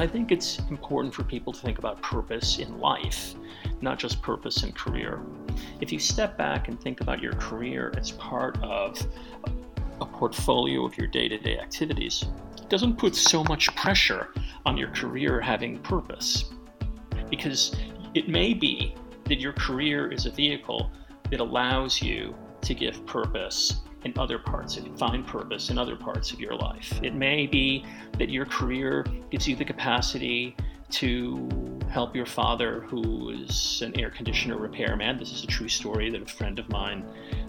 I think it's important for people to think about purpose in life, not just purpose in career. If you step back and think about your career as part of a portfolio of your day to day activities, it doesn't put so much pressure on your career having purpose. Because it may be that your career is a vehicle that allows you to give purpose in other parts of find purpose in other parts of your life. It may be that your career gives you the capacity to help your father, who is an air conditioner repairman. This is a true story that a friend of mine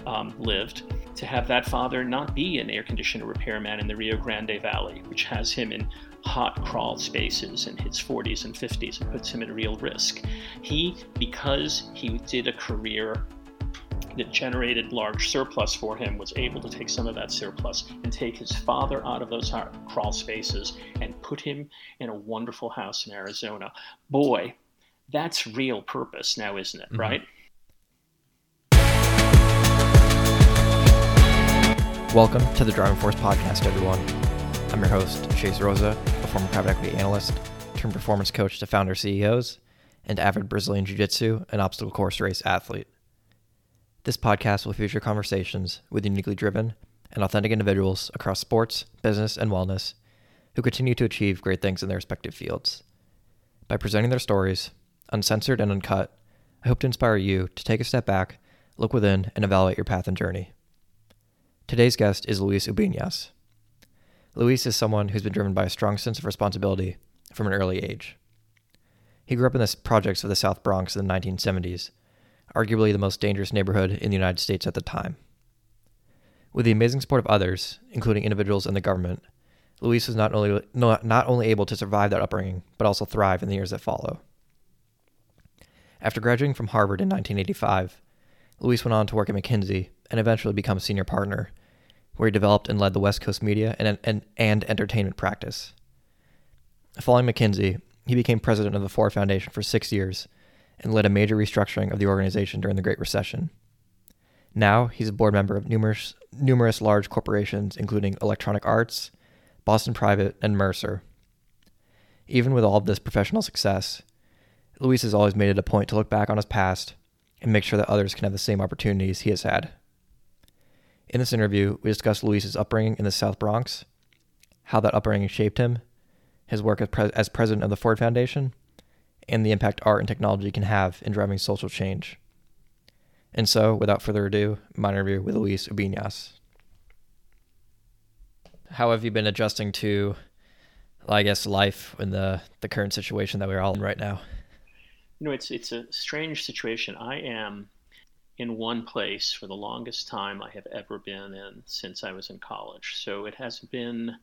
um, lived. To have that father not be an air conditioner repairman in the Rio Grande Valley, which has him in hot crawl spaces in his 40s and 50s and puts him at real risk. He, because he did a career that generated large surplus for him was able to take some of that surplus and take his father out of those crawl spaces and put him in a wonderful house in Arizona. Boy, that's real purpose now, isn't it? Mm-hmm. Right? Welcome to the Driving Force Podcast, everyone. I'm your host, Chase Rosa, a former private equity analyst, turned performance coach to founder CEOs, and avid Brazilian Jiu Jitsu and obstacle course race athlete. This podcast will feature conversations with uniquely driven and authentic individuals across sports, business, and wellness who continue to achieve great things in their respective fields. By presenting their stories, uncensored and uncut, I hope to inspire you to take a step back, look within, and evaluate your path and journey. Today's guest is Luis Ubiñas. Luis is someone who's been driven by a strong sense of responsibility from an early age. He grew up in the projects of the South Bronx in the 1970s arguably the most dangerous neighborhood in the United States at the time. With the amazing support of others, including individuals and the government, Luis was not only, not, only able to survive that upbringing, but also thrive in the years that follow. After graduating from Harvard in 1985, Luis went on to work at McKinsey and eventually become a senior partner, where he developed and led the West Coast media and, and, and entertainment practice. Following McKinsey, he became president of the Ford Foundation for six years and led a major restructuring of the organization during the Great Recession. Now, he's a board member of numerous, numerous large corporations, including Electronic Arts, Boston Private, and Mercer. Even with all of this professional success, Luis has always made it a point to look back on his past and make sure that others can have the same opportunities he has had. In this interview, we discuss Luis's upbringing in the South Bronx, how that upbringing shaped him, his work as, pre- as president of the Ford Foundation, and the impact art and technology can have in driving social change. And so, without further ado, my interview with Luis Ubiñas. How have you been adjusting to, I guess, life in the, the current situation that we're all in right now? You know, it's it's a strange situation. I am in one place for the longest time I have ever been in since I was in college. So it has been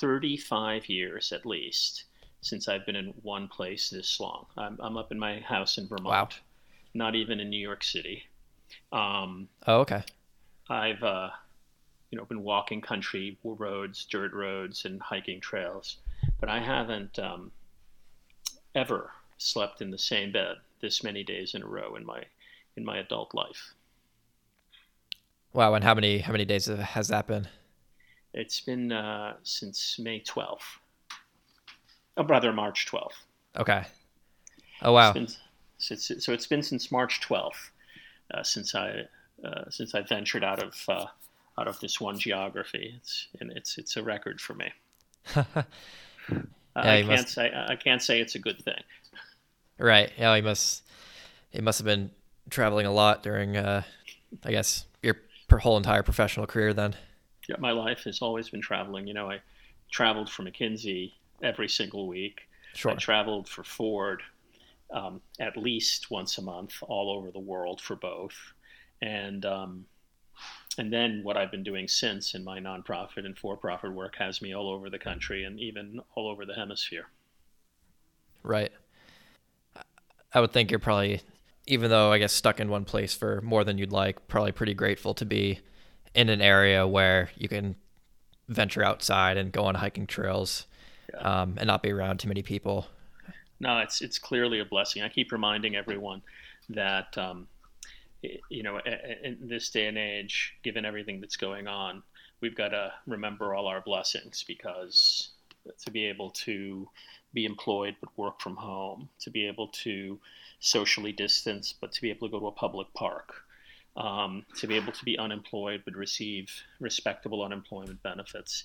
35 years at least since I've been in one place this long. I'm, I'm up in my house in Vermont, wow. not even in New York City. Um, oh, okay. I've uh, you know been walking country roads, dirt roads, and hiking trails, but I haven't um, ever slept in the same bed this many days in a row in my in my adult life. Wow! And how many how many days has that been? It's been uh, since May twelfth. Oh, brother, March 12th. Okay. Oh wow. Been, so, it's been since March 12th uh, since I uh, since I ventured out of uh, out of this one geography. It's and it's it's a record for me. yeah, I can't must... say I can't say it's a good thing. Right. Yeah, he must. He must have been traveling a lot during, uh, I guess, your whole entire professional career. Then. Yeah, my life has always been traveling. You know, I traveled for McKinsey every single week. Sure. I traveled for Ford um, at least once a month all over the world for both. And um, and then what I've been doing since in my nonprofit and for-profit work has me all over the country and even all over the hemisphere. Right. I would think you're probably, even though I guess stuck in one place for more than you'd like, probably pretty grateful to be in an area where you can venture outside and go on hiking trails yeah. um, and not be around too many people. No, it's it's clearly a blessing. I keep reminding everyone that um, you know in this day and age, given everything that's going on, we've got to remember all our blessings because to be able to be employed but work from home, to be able to socially distance but to be able to go to a public park, um, to be able to be unemployed but receive respectable unemployment benefits.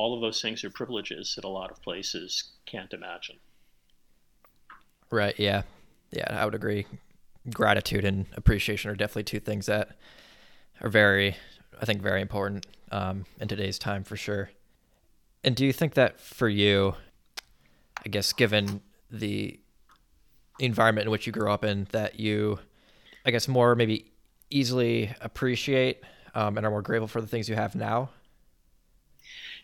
All of those things are privileges that a lot of places can't imagine. Right. Yeah. Yeah. I would agree. Gratitude and appreciation are definitely two things that are very, I think, very important um, in today's time for sure. And do you think that for you, I guess, given the environment in which you grew up in, that you, I guess, more maybe easily appreciate um, and are more grateful for the things you have now?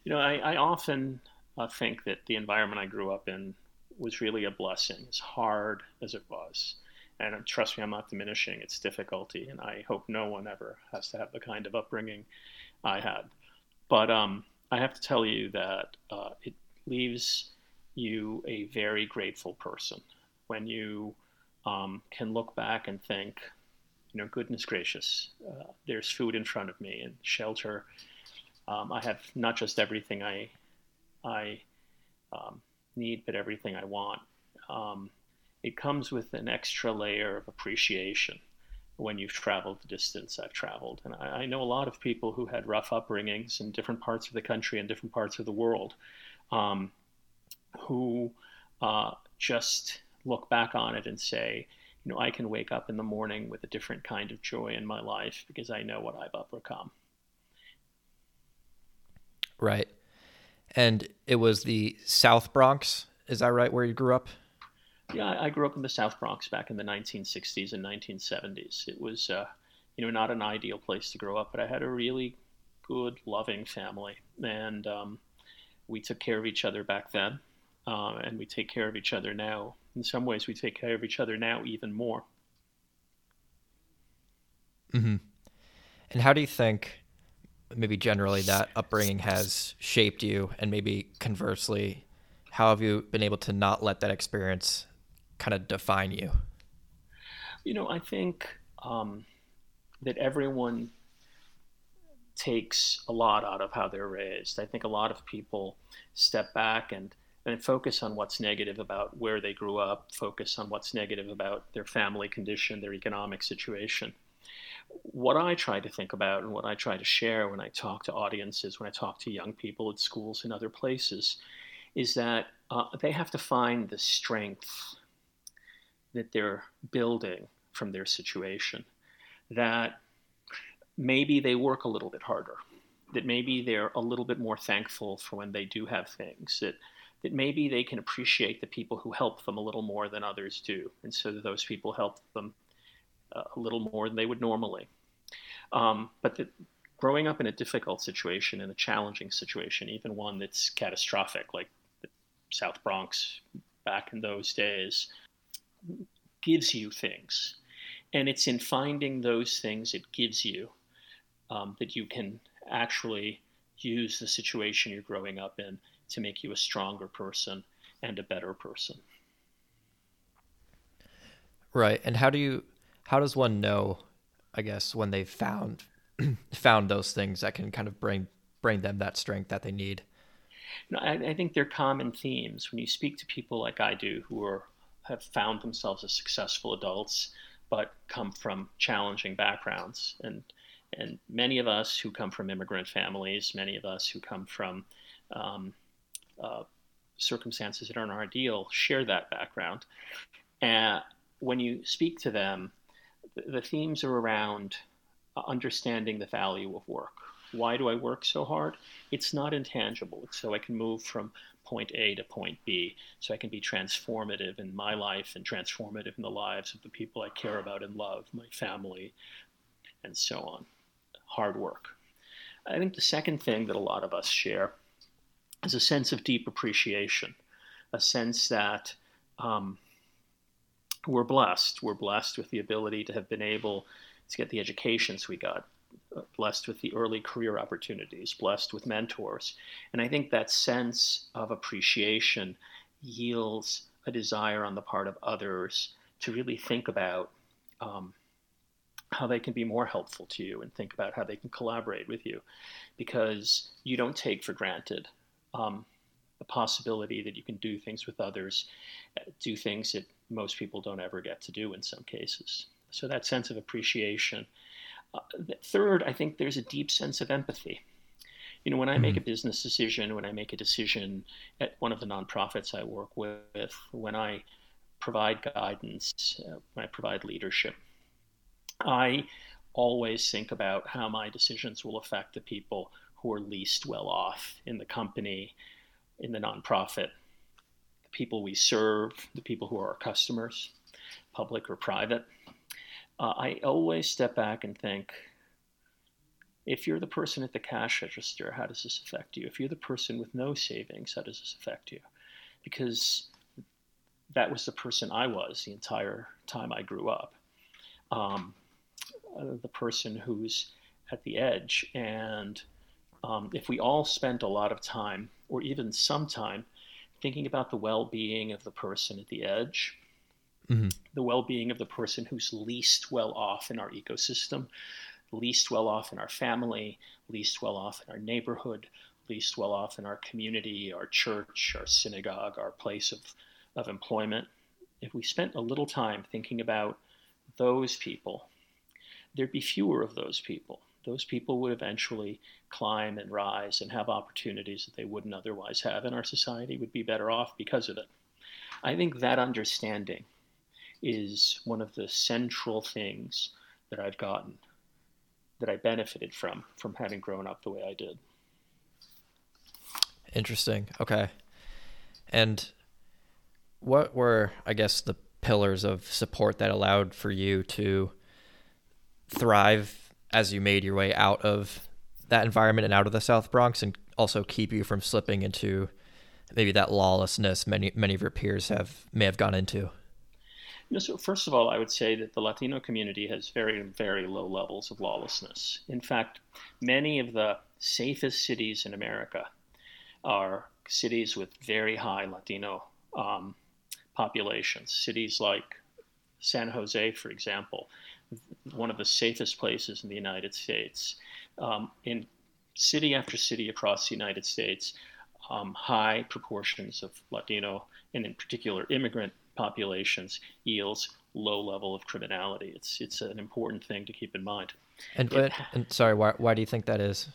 You know, I, I often uh, think that the environment I grew up in was really a blessing, as hard as it was. And uh, trust me, I'm not diminishing its difficulty, and I hope no one ever has to have the kind of upbringing I had. But um, I have to tell you that uh, it leaves you a very grateful person when you um, can look back and think, you know, goodness gracious, uh, there's food in front of me and shelter. Um, I have not just everything I I um, need, but everything I want. Um, it comes with an extra layer of appreciation when you've traveled the distance I've traveled. And I, I, know a lot of people who had rough upbringings in different parts of the country and different parts of the world um, who uh, just look back on it and say, you know, I can wake up in the morning with a different kind of joy in my life because I know what I've overcome. Right. And it was the South Bronx, is that right, where you grew up? Yeah, I grew up in the South Bronx back in the 1960s and 1970s. It was, uh, you know, not an ideal place to grow up, but I had a really good, loving family, and um, we took care of each other back then, uh, and we take care of each other now. In some ways, we take care of each other now even more. Mm-hmm. And how do you think, maybe generally, that upbringing has shaped you, and maybe conversely, how have you been able to not let that experience kind of define you? You know, I think um, that everyone takes a lot out of how they're raised. I think a lot of people step back and, and focus on what's negative about where they grew up, focus on what's negative about their family condition, their economic situation. What I try to think about and what I try to share when I talk to audiences, when I talk to young people at schools and other places, is that uh, they have to find the strength that they're building from their situation. That maybe they work a little bit harder, that maybe they're a little bit more thankful for when they do have things, that, that maybe they can appreciate the people who help them a little more than others do, and so those people help them a little more than they would normally. Um, but that growing up in a difficult situation, in a challenging situation, even one that's catastrophic, like the South Bronx back in those days, gives you things. And it's in finding those things it gives you um, that you can actually use the situation you're growing up in to make you a stronger person and a better person. Right. And how do you how does one know, I guess, when they've found found those things that can kind of bring bring them that strength that they need? Know, I, I think they're common themes. When you speak to people like I do who are have found themselves as successful adults, but come from challenging backgrounds. And and many of us who come from immigrant families, many of us who come from um, uh, circumstances that aren't ideal, share that background. And when you speak to them, the, the themes are around understanding the value of work. Why do I work so hard? It's not intangible. So I can move from point A to point B, so I can be transformative in my life and transformative in the lives of the people I care about and love, my family, and so on. Hard work. I think the second thing that a lot of us share is a sense of deep appreciation, a sense that um, we're blessed. We're blessed with the ability to have been able to get the educations we got, blessed with the early career opportunities, blessed with mentors. And I think that sense of appreciation yields a desire on the part of others to really think about um, how they can be more helpful to you and think about how they can collaborate with you because you don't take for granted um, the possibility that you can do things with others, uh, do things that most people don't ever get to do in some cases. So that sense of appreciation. Uh, third, I think there's a deep sense of empathy. You know, when I make mm-hmm. a business decision, when I make a decision at one of the nonprofits I work with, when I provide guidance, uh, when I provide leadership, I always think about how my decisions will affect the people who are least well off in the company, in the nonprofit, the people we serve, the people who are our customers, public or private. Uh, I always step back and think if you're the person at the cash register, how does this affect you? If you're the person with no savings, how does this affect you? Because that was the person I was the entire time I grew up. Um, uh, the person who's at the edge. And um, if we all spent a lot of time, or even some time, thinking about the well being of the person at the edge, mm-hmm. the well being of the person who's least well off in our ecosystem, least well off in our family, least well off in our neighborhood, least well off in our community, our church, our synagogue, our place of, of employment. If we spent a little time thinking about those people, there'd be fewer of those people. Those people would eventually climb and rise and have opportunities that they wouldn't otherwise have, and our society would be better off because of it. I think that understanding is one of the central things that I've gotten, that I benefited from, from having grown up the way I did. Interesting. Okay. And what were, I guess, the pillars of support that allowed for you to thrive as you made your way out of that environment and out of the South Bronx, and also keep you from slipping into maybe that lawlessness many many of your peers have may have gone into? Know, so first of all, I would say that the Latino community has very, very low levels of lawlessness. In fact, many of the safest cities in America are cities with very high Latino um, populations. Cities like San Jose, for example, one of the safest places in the United States. Um, in city after city across the United States, um, high proportions of Latino and in particular immigrant populations yields low level of criminality. It's it's an important thing to keep in mind. And, it, and sorry, why why do you think that is?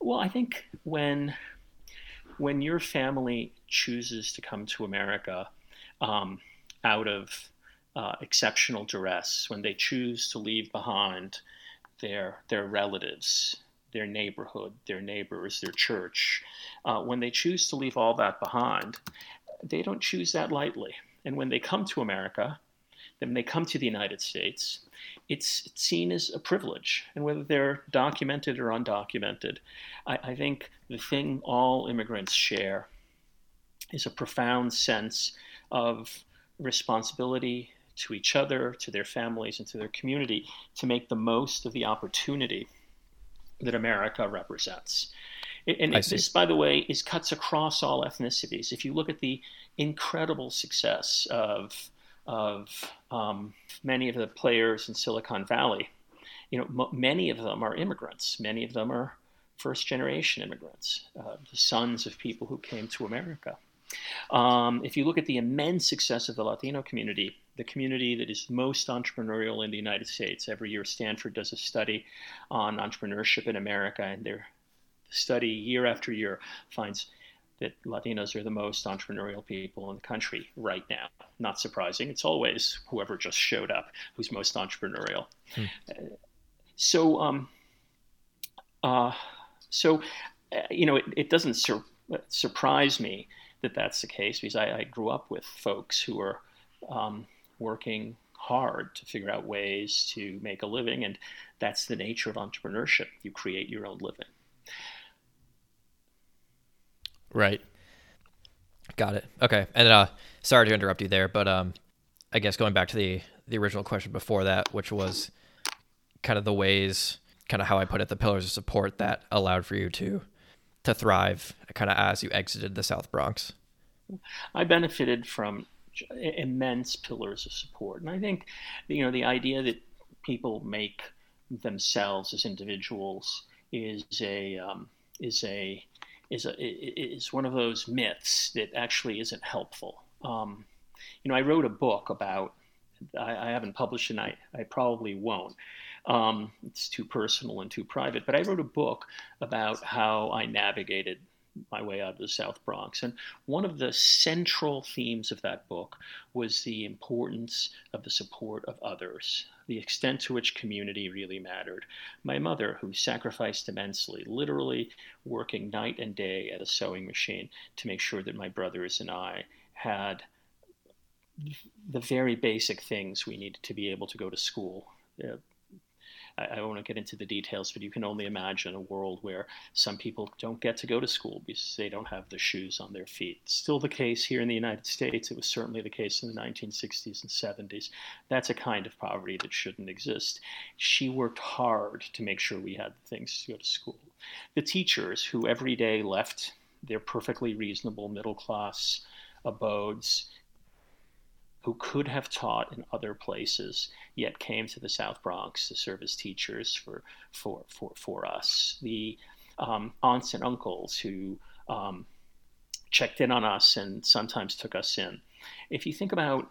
Well, I think when when your family chooses to come to America um, out of uh, exceptional duress, when they choose to leave behind their their relatives, their neighborhood, their neighbors, their church, uh, when they choose to leave all that behind, they don't choose that lightly. And when they come to America, then they come to the United States, it's seen as a privilege. And whether they're documented or undocumented, I, I think the thing all immigrants share is a profound sense of responsibility to each other, to their families, and to their community to make the most of the opportunity that America represents. And this, by the way, is cuts across all ethnicities. If you look at the incredible success of of um, many of the players in Silicon Valley, you know, m- many of them are immigrants. Many of them are first generation immigrants, uh, the sons of people who came to America. Um, if you look at the immense success of the Latino community, the community that is most entrepreneurial in the United States, every year Stanford does a study on entrepreneurship in America, and their study year after year finds that Latinos are the most entrepreneurial people in the country right now. Not surprising. It's always whoever just showed up who's most entrepreneurial. Hmm. so, um, uh, so uh, you know, it, it doesn't sur- surprise me that that's the case because I, I grew up with folks who are um, working hard to figure out ways to make a living, and that's the nature of entrepreneurship. You create your own living. Right. Got it. Okay. And uh, sorry to interrupt you there, but um, I guess going back to the the original question before that, which was kind of the ways, kind of how I put it, the pillars of support that allowed for you to to thrive kind of as you exited the South Bronx? I benefited from immense pillars of support. And I think, you know, the idea that people make themselves as individuals is a um, is a is a, is one of those myths that actually isn't helpful. Um, you know, I wrote a book about. I, I haven't published. And I I probably won't. Um, it's too personal and too private. But I wrote a book about how I navigated my way out of the South Bronx. And one of the central themes of that book was the importance of the support of others, the extent to which community really mattered. My mother, who sacrificed immensely, literally working night and day at a sewing machine to make sure that my brothers and I had the very basic things we needed to be able to go to school. Uh, I, I won't get into the details, but you can only imagine a world where some people don't get to go to school because they don't have the shoes on their feet. Still the case here in the United States. It was certainly the case in the 1960s and 70s. That's a kind of poverty that shouldn't exist. She worked hard to make sure we had things to go to school. The teachers who every day left their perfectly reasonable middle class abodes who could have taught in other places, yet came to the South Bronx to serve as teachers for for for, for us. The um, aunts and uncles who um, checked in on us and sometimes took us in. If you think about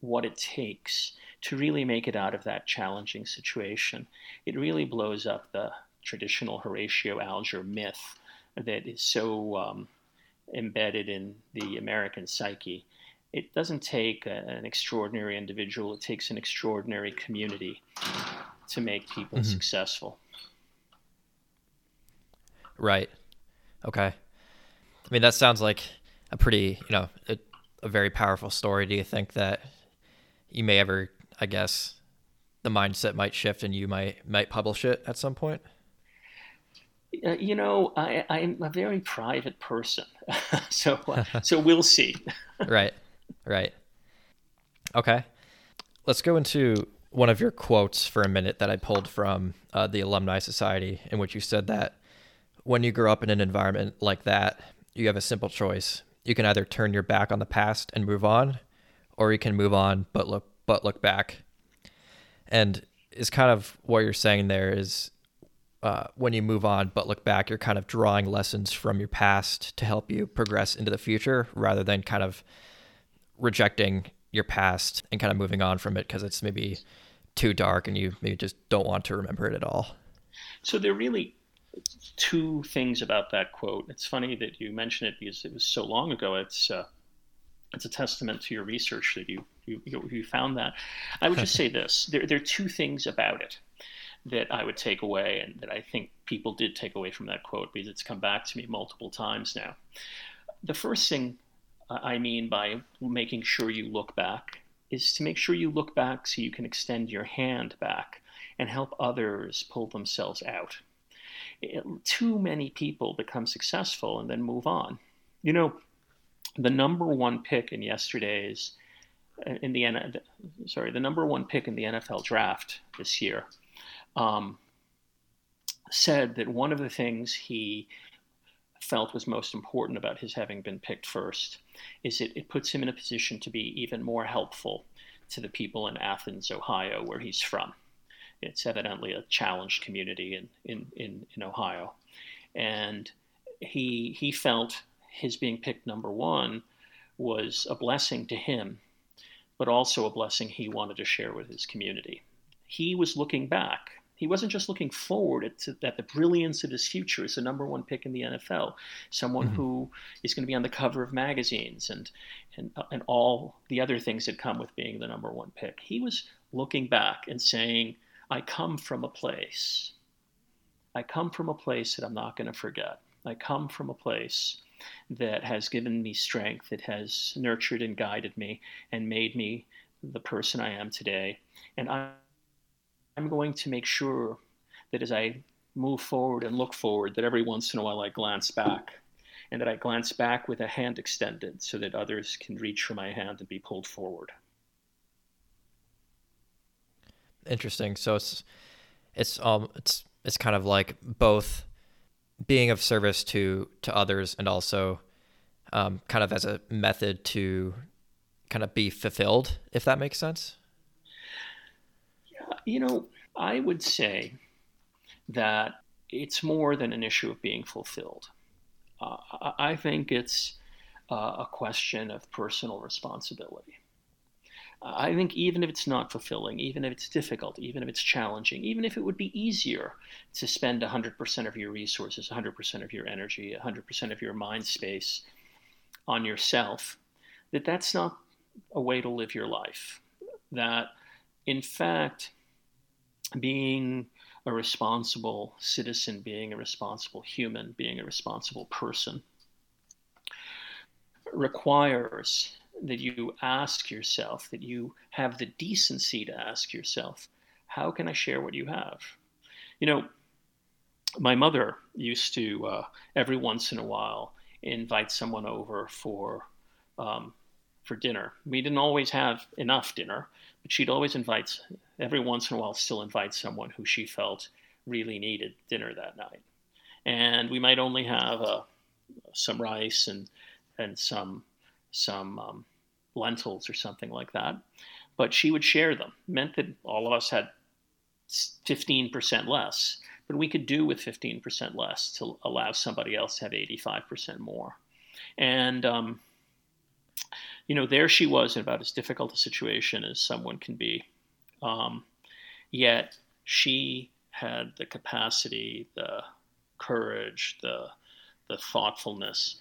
what it takes to really make it out of that challenging situation, it really blows up the traditional Horatio Alger myth that is so um, embedded in the American psyche it doesn't take a, an extraordinary individual, it takes an extraordinary community to make people mm-hmm. successful. Right. Okay. I mean, that sounds like a pretty, you know, a, a very powerful story. Do you think that you may ever, I guess, the mindset might shift and you might might publish it at some point? Uh, you know, I, I'm a very private person, so uh, so we'll see. right. Right. Okay. Let's go into one of your quotes for a minute that I pulled from uh, the Alumni Society, in which you said that when you grow up in an environment like that, you have a simple choice. You can either turn your back on the past and move on, or you can move on but look but look back. And is kind of what you're saying there is uh, when you move on but look back, you're kind of drawing lessons from your past to help you progress into the future rather than kind of rejecting your past and kind of moving on from it because it's maybe too dark and you maybe just don't want to remember it at all. So there are really two things about that quote. It's funny that you mention it because it was so long ago. It's uh, it's a testament to your research that you you, you found that. I would just say this: there there are two things about it that I would take away, and that I think people did take away from that quote because it's come back to me multiple times now. The first thing I mean by making sure you look back is to make sure you look back so you can extend your hand back and help others pull themselves out. It, too many people become successful and then move on. You know, the number one pick in yesterday's uh, in the sorry the number one pick in the NFL draft this year um, said that one of the things he felt was most important about his having been picked first is it, it puts him in a position to be even more helpful to the people in Athens, Ohio, where he's from. It's evidently a challenged community in, in, in, in Ohio. And he, he felt his being picked number one was a blessing to him, but also a blessing he wanted to share with his community. He was looking back he wasn't just looking forward at, at the brilliance of his future as the number one pick in the NFL, someone mm-hmm. who is going to be on the cover of magazines and, and, uh, and all the other things that come with being the number one pick. He was looking back and saying, I come from a place. I come from a place that I'm not going to forget. I come from a place that has given me strength, that has nurtured and guided me and made me the person I am today. And I I'm going to make sure that as I move forward and look forward, that every once in a while I glance back and that I glance back with a hand extended so that others can reach for my hand and be pulled forward. Interesting. So it's it's um it's it's kind of like both being of service to to others and also um, kind of as a method to kind of be fulfilled, if that makes sense. You know, I would say that it's more than an issue of being fulfilled. Uh, I think it's uh, a question of personal responsibility. I think even if it's not fulfilling, even if it's difficult, even if it's challenging, even if it would be easier to spend 100% of your resources, 100% of your energy, 100% of your mind space on yourself, that that's not a way to live your life. That, in fact, being a responsible citizen, being a responsible human, being a responsible person requires that you ask yourself, that you have the decency to ask yourself, how can I share what you have? You know, my mother used to, uh, every once in a while, invite someone over for um, for dinner. We didn't always have enough dinner, but she'd always invite, every once in a while, still invite someone who she felt really needed dinner that night. And we might only have uh, some rice and and some some um, lentils or something like that. But she would share them. It meant that all of us had 15% less, but we could do with 15% less to allow somebody else to have 85% more. And, um, you know, there she was in about as difficult a situation as someone can be. Um, yet she had the capacity, the courage, the, the thoughtfulness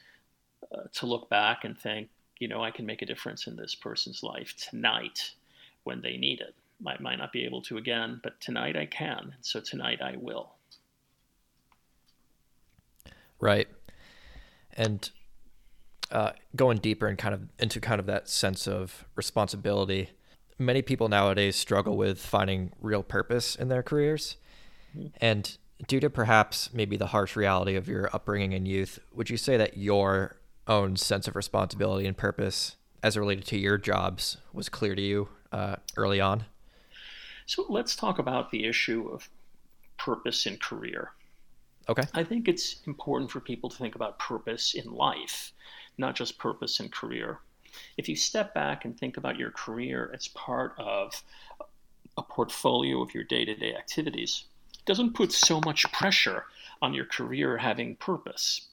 uh, to look back and think, you know, I can make a difference in this person's life tonight when they need it. I might not be able to again, but tonight I can. So tonight I will. Right. And uh, going deeper and kind of into kind of that sense of responsibility, many people nowadays struggle with finding real purpose in their careers. Mm-hmm. And due to perhaps maybe the harsh reality of your upbringing in youth, would you say that your own sense of responsibility and purpose as related to your jobs was clear to you uh, early on? So let's talk about the issue of purpose in career. Okay. I think it's important for people to think about purpose in life, not just purpose and career. If you step back and think about your career as part of a portfolio of your day to day activities, it doesn't put so much pressure on your career having purpose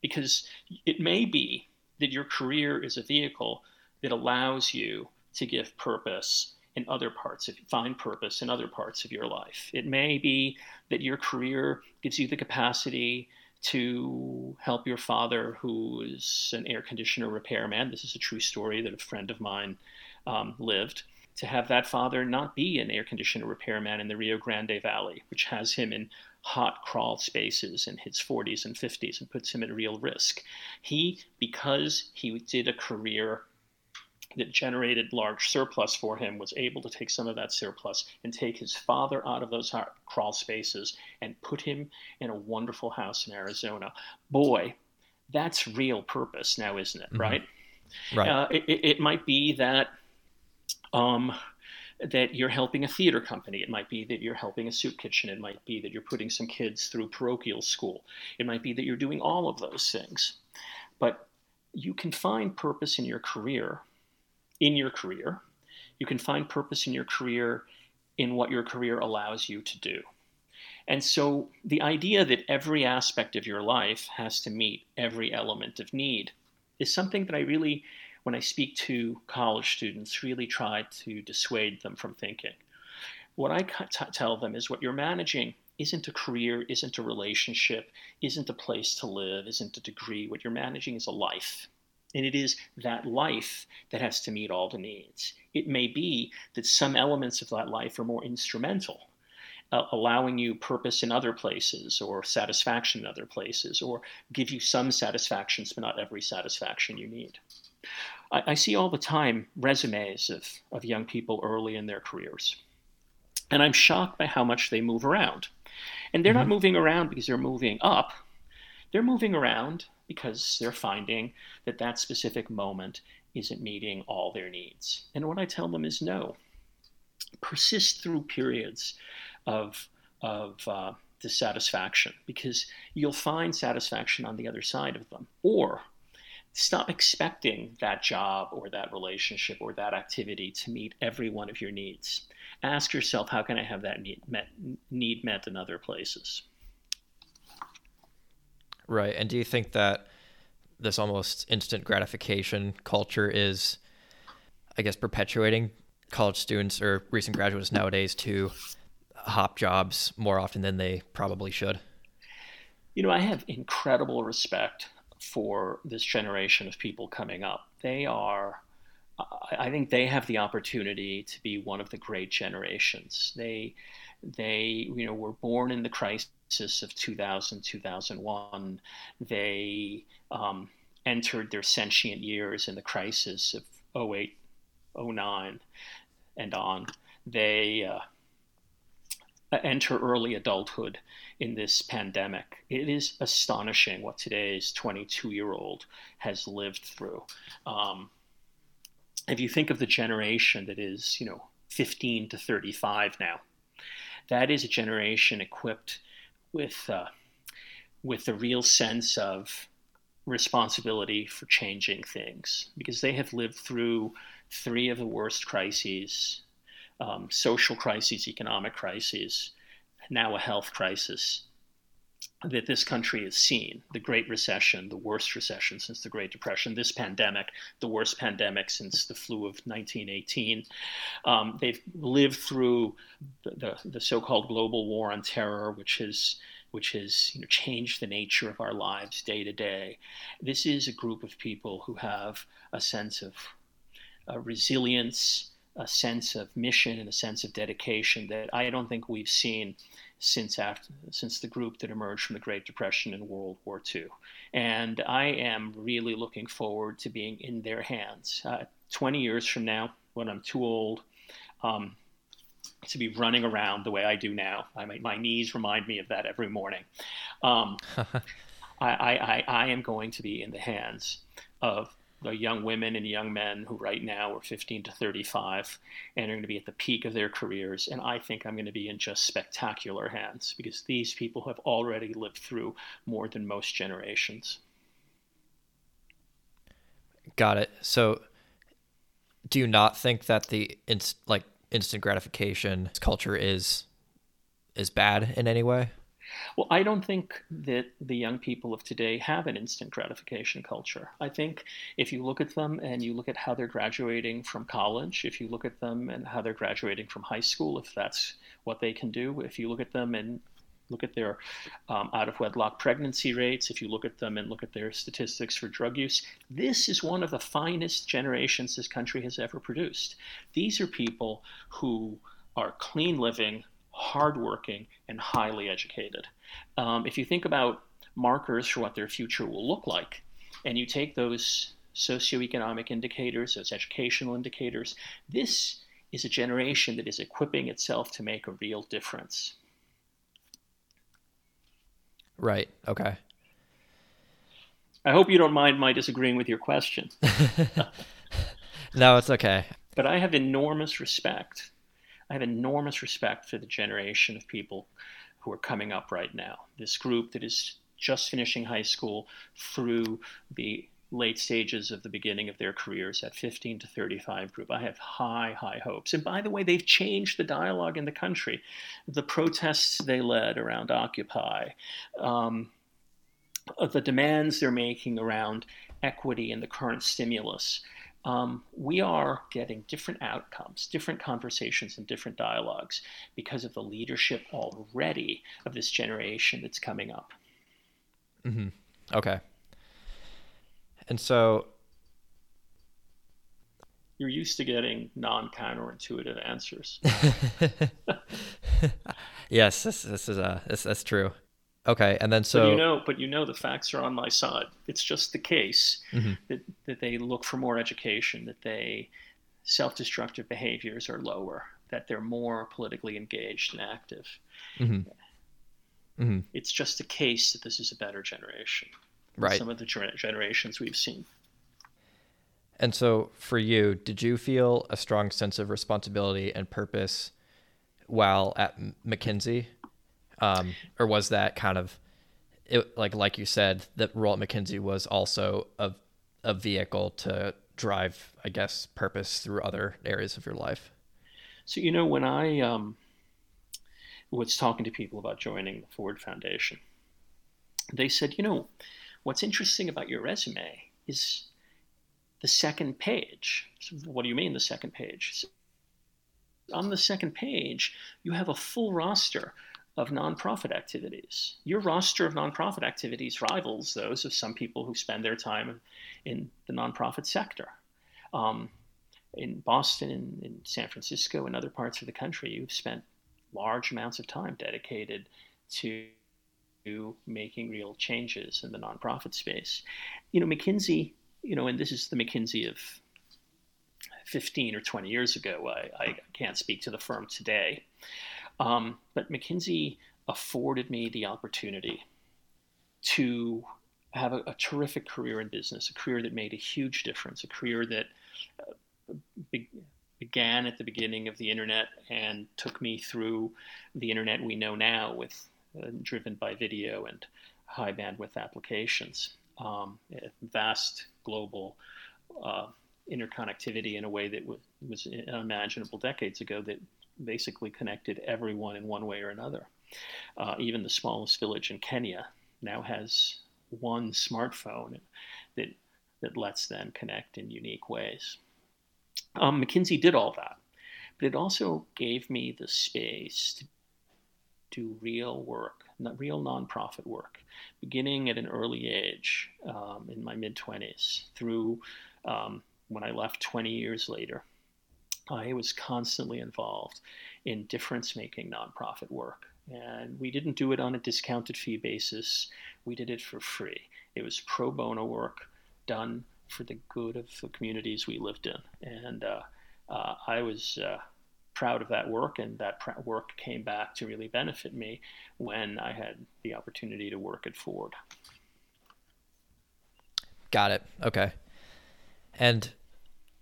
because it may be that your career is a vehicle that allows you to give purpose in other parts of find purpose in other parts of your life. It may be that your career gives you the capacity to help your father, who is an air conditioner repairman. This is a true story that a friend of mine um, lived. To have that father not be an air conditioner repairman in the Rio Grande Valley, which has him in hot crawl spaces in his 40s and 50s and puts him at real risk. He, because he did a career that generated large surplus for him, was able to take some of that surplus and take his father out of those crawl spaces and put him in a wonderful house in Arizona. Boy, that's real purpose now, isn't it? Mm-hmm. Right? Right. Uh, it, it, might be that um, that you're helping a theater company. It might be that you're helping a soup kitchen. It might be that you're putting some kids through parochial school. It might be that you're doing all of those things. But you can find purpose in your career, in your career. You can find purpose in your career in what your career allows you to do. And so the idea that every aspect of your life has to meet every element of need is something that I really when I speak to college students, really try to dissuade them from thinking. What I t- tell them is what you're managing isn't a career, isn't a relationship, isn't a place to live, isn't a degree. What you're managing is a life. And it is that life that has to meet all the needs. It may be that some elements of that life are more instrumental, uh, allowing you purpose in other places or satisfaction in other places, or give you some satisfactions, but not every satisfaction you need. I, I see all the time resumes of, of young people early in their careers. And I'm shocked by how much they move around. And they're mm-hmm. not moving around because they're moving up. They're moving around because they're finding that that specific moment isn't meeting all their needs. And what I tell them is no. Persist through periods of, of uh, dissatisfaction because you'll find satisfaction on the other side of them. Or stop expecting that job or that relationship or that activity to meet every one of your needs. Ask yourself, how can I have that need met, need met in other places? Right. And do you think that this almost instant gratification culture is, I guess, perpetuating college students or recent graduates nowadays to hop jobs more often than they probably should? You know, I have incredible respect for this generation of people coming up. They are, I think they have the opportunity to be one of the great generations. They, they, you know, were born in the crisis of 2000, 2001. They um, entered their sentient years in the crisis of 08, 09 and on. They uh, enter early adulthood in this pandemic. It is astonishing what today's 22 year old has lived through. Um, if you think of the generation that is, you know, 15 to 35 now, that is a generation equipped with uh, with a real sense of responsibility for changing things because they have lived through three of the worst crises um, social crises, economic crises, now a health crisis that this country has seen the Great Recession, the worst recession since the Great Depression, this pandemic, the worst pandemic since the flu of 1918. Um, they've lived through the, the, the so called global war on terror, which has which has you know, changed the nature of our lives day to day. This is a group of people who have a sense of uh, resilience, a sense of mission, and a sense of dedication that I don't think we've seen since after since the group that emerged from the Great Depression and World War II. And I am really looking forward to being in their hands. Uh, 20 years from now, when I'm too old, um, to be running around the way I do now. I, my knees remind me of that every morning. Um, I, I, I, am going to be in the hands of young women and young men who right now are 15 to 35 and are going to be at the peak of their careers. And I think I'm going to be in just spectacular hands because these people have already lived through more than most generations. Got it. So, do you not think that the inst- like instant gratification culture is is bad in any way? Well, I don't think that the young people of today have an instant gratification culture. I think if you look at them and you look at how they're graduating from college, if you look at them and how they're graduating from high school, if that's what they can do, if you look at them and look at their um, out of wedlock pregnancy rates, if you look at them and look at their statistics for drug use, this is one of the finest generations this country has ever produced. These are people who are clean living, hardworking, and highly educated. Um, if you think about markers for what their future will look like, and you take those socioeconomic indicators, those educational indicators, this is a generation that is equipping itself to make a real difference. Right. Okay. I hope you don't mind my disagreeing with your question. no, it's okay. But I have enormous respect. I have enormous respect for the generation of people who are coming up right now. This group that is just finishing high school through the late stages of the beginning of their careers, that 15 to 35 group. I have high, high hopes. And by the way, they've changed the dialogue in the country. The protests they led around Occupy, um, the demands they're making around equity in the current stimulus. Um, we are getting different outcomes, different conversations, and different dialogues because of the leadership already of this generation that's coming up. Mm-hmm. Okay. And so you're used to getting non counterintuitive answers. yes, this, this is uh this, that's true. Okay, and then so but you know, but you know the facts are on my side. It's just the case mm-hmm. that that they look for more education, that they self-destructive behaviors are lower, that they're more politically engaged and active. Mm-hmm. Mm-hmm. It's just the case that this is a better generation right. some of the generations we've seen. And so, for you, did you feel a strong sense of responsibility and purpose while at McKinsey, um, or was that kind of it, like like you said, that role at McKinsey was also a a vehicle to drive, I guess, purpose through other areas of your life? So you know, when I um, was talking to people about joining the Ford Foundation, they said, you know, what's interesting about your resume is the second page. So what do you mean, the second page? On the second page, you have a full roster of nonprofit activities. Your roster of nonprofit activities rivals those of some people who spend their time in the nonprofit sector. Um, in Boston, in, in San Francisco, and other parts of the country, you've spent large amounts of time dedicated to making real changes in the nonprofit space. You know, McKinsey, you know, and this is the McKinsey of 15 or 20 years ago. I, I can't speak to the firm today. Um, but McKinsey afforded me the opportunity to have a, a, terrific career in business, a career that made a huge difference, a career that uh, be, began at the beginning of the internet and took me through the internet we know now with uh, driven by video and high bandwidth applications. Um, vast global uh, interconnectivity in a way that was unimaginable decades ago that basically connected everyone in one way or another. Uh, even the smallest village in Kenya now has one smartphone that that lets them connect in unique ways. Um, McKinsey did all that, but it also gave me the space to do real work, real nonprofit work, beginning at an early age um, in my mid 20s through um, when I left 20 years later. I was constantly involved in difference making nonprofit work. And we didn't do it on a discounted fee basis, we did it for free. It was pro bono work done for the good of the communities we lived in. And uh, uh, I was uh, proud of that work, and that pr- work came back to really benefit me when I had the opportunity to work at Ford. Got it. Okay. And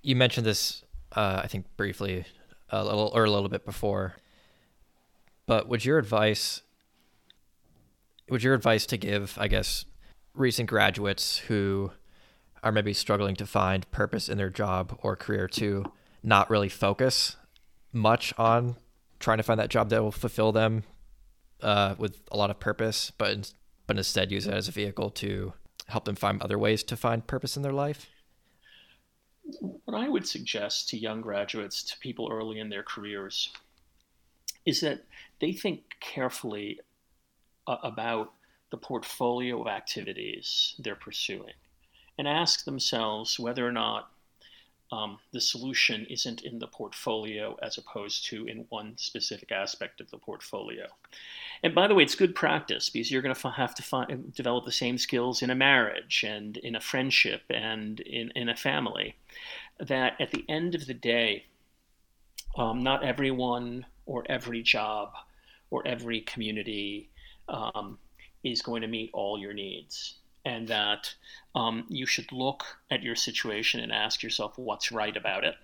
you mentioned this, uh, I think, briefly a little or a little bit before. But would your advice would your advice to give, I guess, recent graduates who are maybe struggling to find purpose in their job or career to not really focus much on trying to find that job that will fulfill them uh, with a lot of purpose, but but instead use it as a vehicle to help them find other ways to find purpose in their life? What I would suggest to young graduates, to people early in their careers, is that they think carefully uh, about the portfolio of activities they're pursuing and ask themselves whether or not um, the solution isn't in the portfolio as opposed to in one specific aspect of the portfolio. And by the way, it's good practice because you're going to have to develop the same skills in a marriage and in a friendship and in, in a family. That at the end of the day, um, not everyone or every job or every community um, is going to meet all your needs and that um, you should look at your situation and ask yourself what's right about it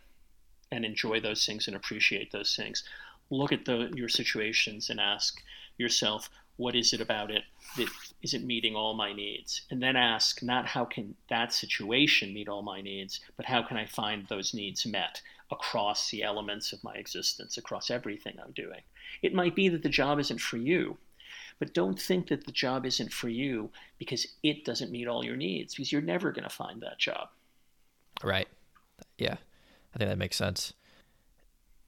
and enjoy those things and appreciate those things. Look at the, your situations and ask yourself, what is it about it that is it meeting all my needs? And then ask not how can that situation meet all my needs, but how can I find those needs met across the elements of my existence, across everything I'm doing. It might be that the job isn't for you, but don't think that the job isn't for you because it doesn't meet all your needs because you're never going to find that job. Right. Yeah. I think that makes sense.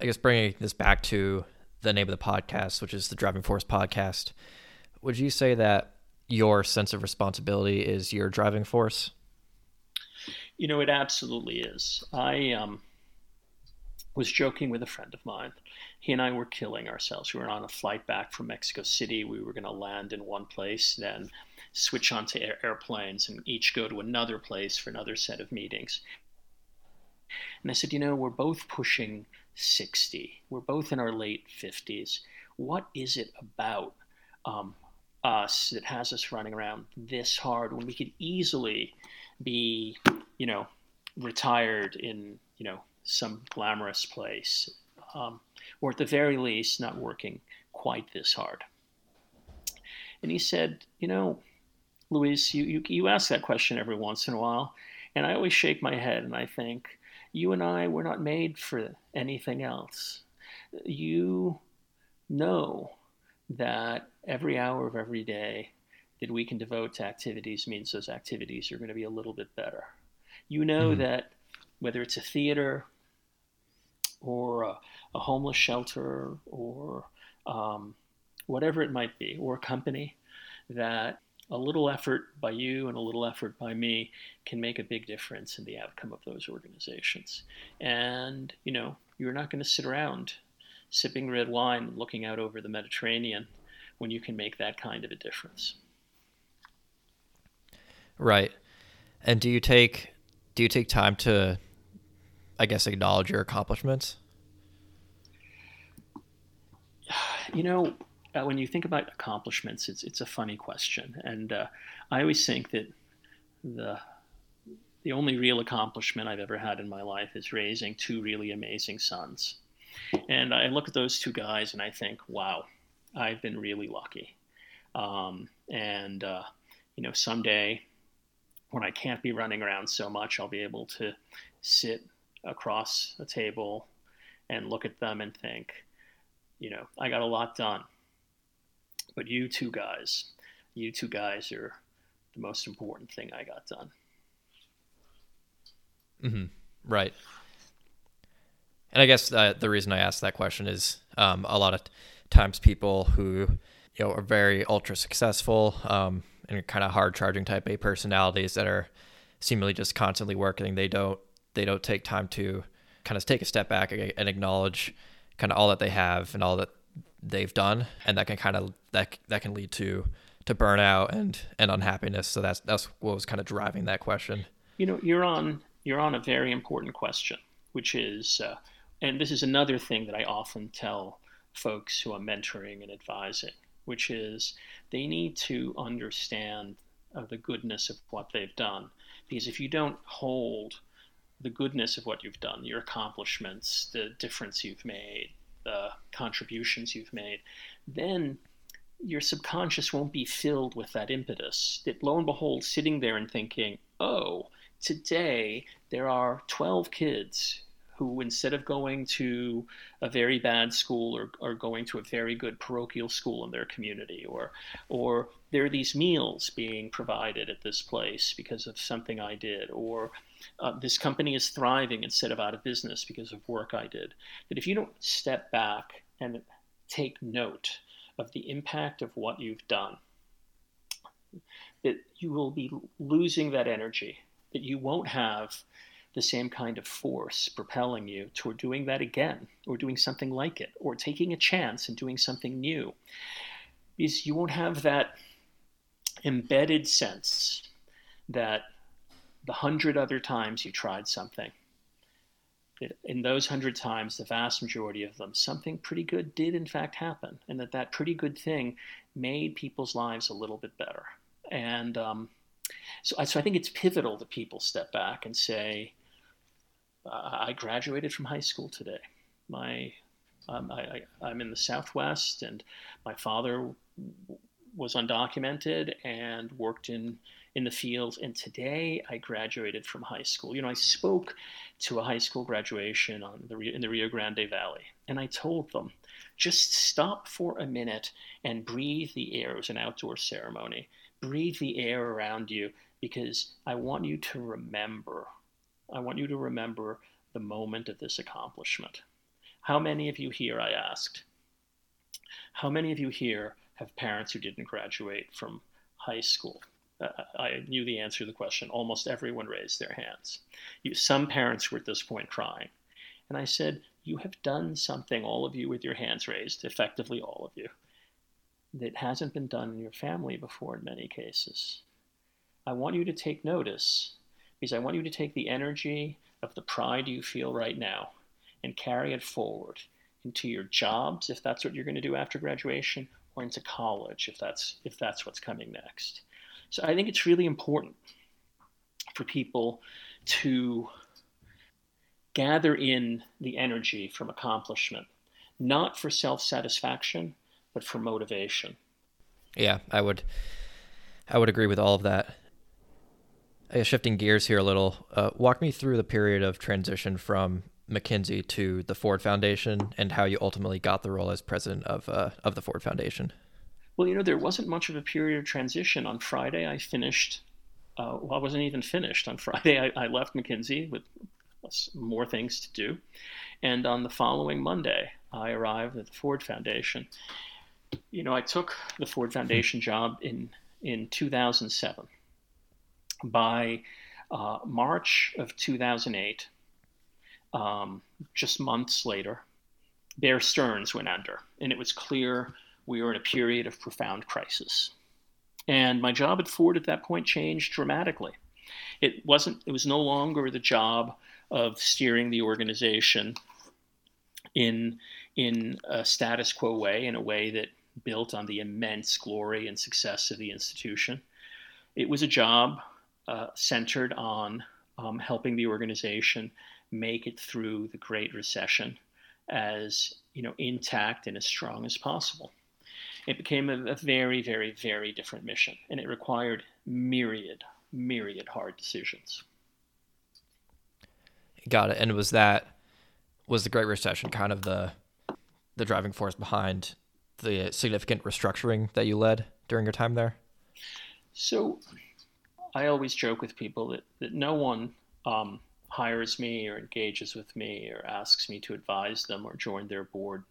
I guess bringing this back to the name of the podcast, which is the Driving Force Podcast, would you say that your sense of responsibility is your driving force? You know, it absolutely is. I um, was joking with a friend of mine. He and I were killing ourselves. We were on a flight back from Mexico City. We were going to land in one place, then switch onto air- airplanes and each go to another place for another set of meetings. And I said, you know, we're both pushing 60. We're both in our late 50s. What is it about um, us that has us running around this hard when we could easily be, you know, retired in, you know, some glamorous place, um, or at the very least, not working quite this hard. And he said, You know, Luis, you, you, you ask that question every once in a while, and I always shake my head and I think, You and I were not made for anything else. You know that every hour of every day that we can devote to activities means those activities are going to be a little bit better. You know mm-hmm. that whether it's a theater or a, a homeless shelter or um, whatever it might be, or a company, that a little effort by you and a little effort by me can make a big difference in the outcome of those organizations. And, you know, you're not going to sit around sipping red wine and looking out over the Mediterranean when you can make that kind of a difference. Right. And do you take do you take time to I guess acknowledge your accomplishments? You know, uh, when you think about accomplishments, it's it's a funny question, and uh, I always think that the the only real accomplishment I've ever had in my life is raising two really amazing sons. And I look at those two guys and I think, wow, I've been really lucky. Um, and uh, you know, someday when I can't be running around so much, I'll be able to sit across a table and look at them and think, you know, I got a lot done. But you two guys, you two guys are the most important thing I got done. Mm-hmm. Right. And I guess that the reason I asked that question is um, a lot of times people who you know are very ultra successful um, and kind of hard charging type A personalities that are seemingly just constantly working. They don't they don't take time to kind of take a step back and acknowledge kind of all that they have and all that they've done, and that can kind of that that can lead to to burnout and and unhappiness. So that's that's what was kind of driving that question. You know, you're on you're on a very important question, which is, uh, and this is another thing that I often tell folks who I'm mentoring and advising, which is they need to understand uh, the goodness of what they've done, because if you don't hold the goodness of what you've done, your accomplishments, the difference you've made, the contributions you've made, then your subconscious won't be filled with that impetus. That lo and behold, sitting there and thinking, oh, today there are 12 kids who, instead of going to a very bad school or, or going to a very good parochial school in their community, or, or there are these meals being provided at this place because of something I did, or uh, this company is thriving instead of out of business because of work I did. That if you don't step back and take note of the impact of what you've done, that you will be losing that energy, that you won't have the same kind of force propelling you toward doing that again, or doing something like it, or taking a chance and doing something new. Because you won't have that embedded sense that the hundred other times you tried something, in those hundred times, the vast majority of them, something pretty good did in fact happen, and that that pretty good thing made people's lives a little bit better. And um, so, I, so I think it's pivotal that people step back and say, I graduated from high school today. My um, I, am in the Southwest, and my father was undocumented and worked in in the fields. And today I graduated from high school. You know, I spoke to a high school graduation on the in the Rio Grande Valley, and I told them, just stop for a minute and breathe the air. It was an outdoor ceremony. Breathe the air around you because I want you to remember. I want you to remember the moment of this accomplishment. How many of you here, I asked, how many of you here have parents who didn't graduate from high school? Uh, I knew the answer to the question. Almost everyone raised their hands. You, some parents were at this point crying. And I said, You have done something, all of you with your hands raised, effectively all of you, that hasn't been done in your family before in many cases. I want you to take notice because I want you to take the energy of the pride you feel right now and carry it forward into your jobs if that's what you're going to do after graduation or into college if that's if that's what's coming next so I think it's really important for people to gather in the energy from accomplishment, not for self satisfaction, but for motivation. Yeah, I would, I would agree with all of that. Shifting gears here a little, uh, walk me through the period of transition from McKinsey to the Ford Foundation and how you ultimately got the role as president of uh, of the Ford Foundation. Well, you know, there wasn't much of a period of transition. On Friday, I finished. Uh, well, I wasn't even finished. On Friday, I, I left McKinsey with more things to do. And on the following Monday, I arrived at the Ford Foundation. You know, I took the Ford Foundation job in, in 2007. By uh, March of 2008, um, just months later, Bear Stearns went under, and it was clear we were in a period of profound crisis. And my job at Ford at that point changed dramatically. It wasn't. It was no longer the job of steering the organization in in a status quo way, in a way that built on the immense glory and success of the institution. It was a job uh, centered on um, helping the organization make it through the Great Recession as you know intact and as strong as possible. It became a, a very, very, very different mission, and it required myriad, myriad hard decisions. Got it. And was that was the Great Recession kind of the the driving force behind the significant restructuring that you led during your time there? So, I always joke with people that that no one um, hires me or engages with me or asks me to advise them or join their board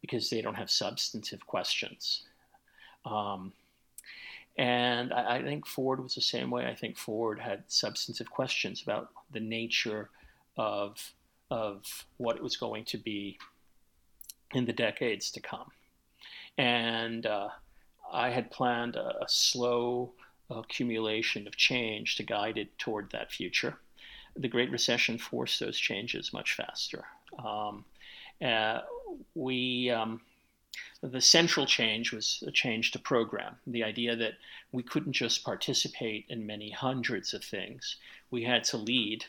because they don't have substantive questions. Um, and I, I, think Ford was the same way. I think Ford had substantive questions about the nature of, of what it was going to be in the decades to come. And uh, I had planned a, a slow accumulation of change to guide it toward that future the Great Recession forced those changes much faster. Um, uh, we um, the central change was a change to program. The idea that we couldn't just participate in many hundreds of things, we had to lead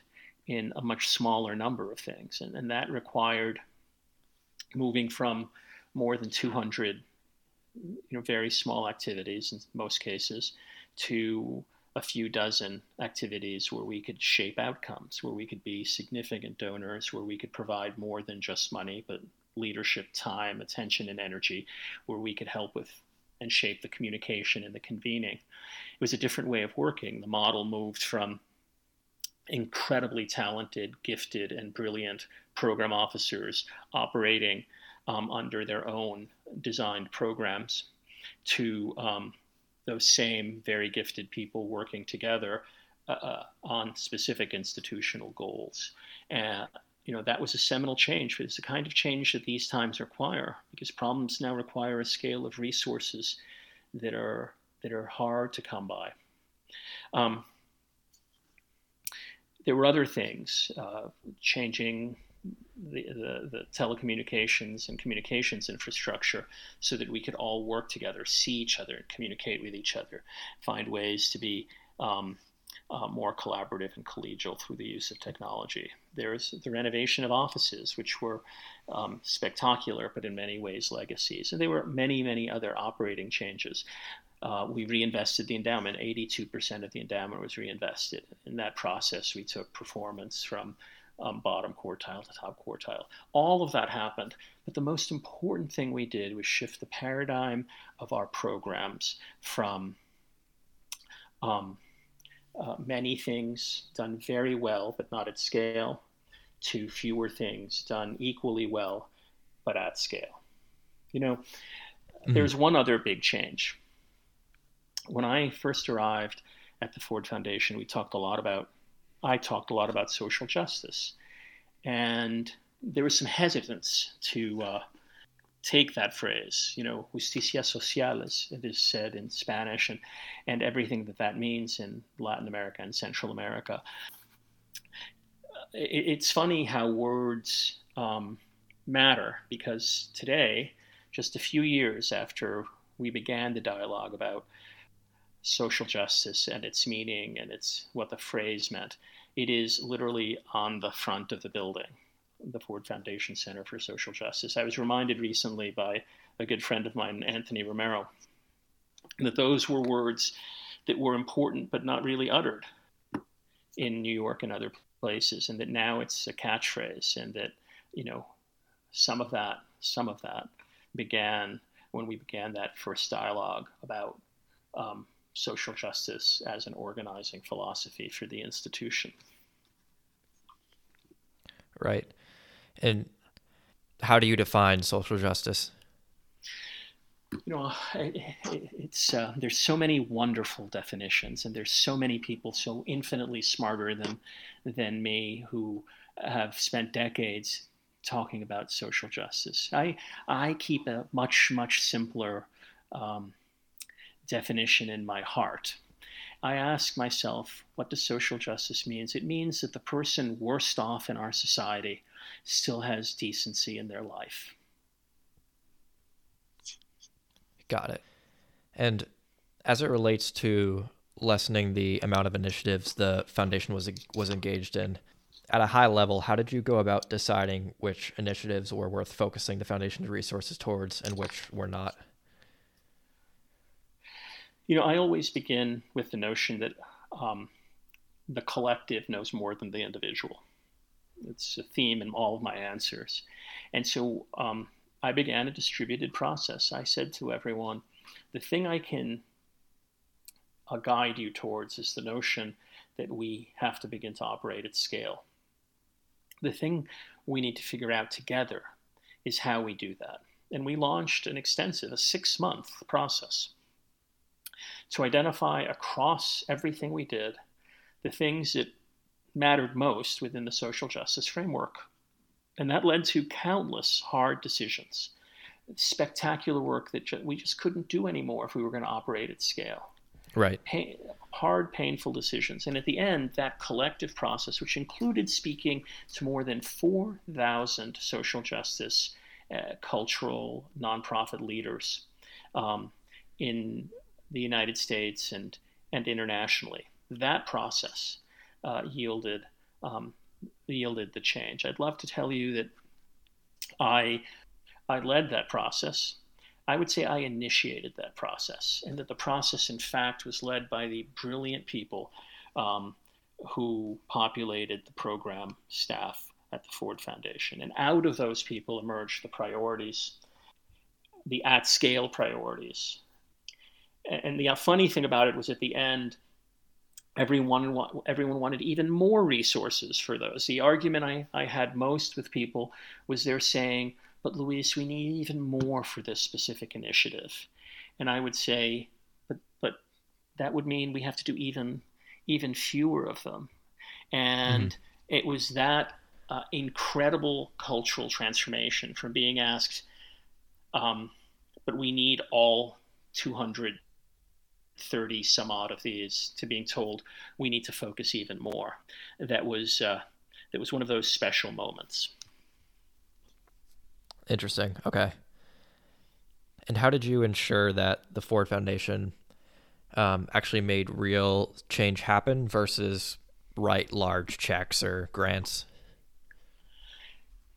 in a much smaller number of things, and, and that required moving from more than 200 you know very small activities in most cases to a few dozen activities where we could shape outcomes, where we could be significant donors, where we could provide more than just money, but leadership, time, attention, and energy, where we could help with and shape the communication and the convening. It was a different way of working. The model moved from incredibly talented, gifted, and brilliant program officers operating um, under their own designed programs to um, those same very gifted people working together uh, uh, on specific institutional goals. And you know that was a seminal change. It's the kind of change that these times require because problems now require a scale of resources that are that are hard to come by. Um, there were other things, uh, changing the, the, the, telecommunications and communications infrastructure so that we could all work together, see each other, communicate with each other, find ways to be um, uh, more collaborative and collegial through the use of technology. There's the renovation of offices, which were um, spectacular, but in many ways legacies. And there were many, many other operating changes. Uh, we reinvested the endowment. 82% of the endowment was reinvested. In that process, we took performance from um, bottom quartile to top quartile. All of that happened. But the most important thing we did was shift the paradigm of our programs from um, uh, many things done very well, but not at scale, to fewer things done equally well, but at scale. You know, mm-hmm. there's one other big change. When I first arrived at the Ford Foundation, we talked a lot about I talked a lot about social justice. And there was some hesitance to uh, take that phrase, you know, justicia social, as it is said in Spanish, and, and everything that that means in Latin America and Central America. It, it's funny how words um, matter because today, just a few years after we began the dialogue about social justice and its meaning and its what the phrase meant. It is literally on the front of the building, the Ford Foundation Center for Social Justice. I was reminded recently by a good friend of mine, Anthony Romero, that those were words that were important but not really uttered in New York and other places, and that now it's a catchphrase, and that you know some of that some of that began when we began that first dialogue about um, social justice as an organizing philosophy for the institution. Right. And how do you define social justice? You know, it's uh, there's so many wonderful definitions, and there's so many people so infinitely smarter than than me who have spent decades talking about social justice. I I keep a much much simpler um, definition in my heart. I ask myself, what does social justice means? It means that the person worst off in our society still has decency in their life. Got it. And as it relates to lessening the amount of initiatives the foundation was was engaged in, at a high level, how did you go about deciding which initiatives were worth focusing the foundation's resources towards and which were not? You know, I always begin with the notion that um, the collective knows more than the individual. It's a theme in all of my answers. And so um, I began a distributed process. I said to everyone, the thing I can uh, guide you towards is the notion that we have to begin to operate at scale. The thing we need to figure out together is how we do that. And we launched an extensive, a six month process to identify across everything we did the things that mattered most within the social justice framework. And that led to countless hard decisions, spectacular work that we just couldn't do anymore if we were going to operate at scale. Right. Pain, hard, painful decisions. And at the end, that collective process, which included speaking to more than 4,000 social justice, uh, cultural, nonprofit leaders um, in the United States and, and internationally, that process uh, yielded um, yielded the change. I'd love to tell you that I I led that process. I would say I initiated that process, and that the process, in fact, was led by the brilliant people um, who populated the program staff at the Ford Foundation. And out of those people emerged the priorities, the at scale priorities. And the funny thing about it was at the end, everyone everyone wanted even more resources for those. The argument I, I had most with people was they're saying, but Luis, we need even more for this specific initiative. And I would say, but but that would mean we have to do even even fewer of them. And mm-hmm. it was that uh, incredible cultural transformation from being asked, um, but we need all 200 30 some odd of these to being told we need to focus even more. That was uh, that was one of those special moments. Interesting. Okay. And how did you ensure that the Ford Foundation um, actually made real change happen versus write large checks or grants?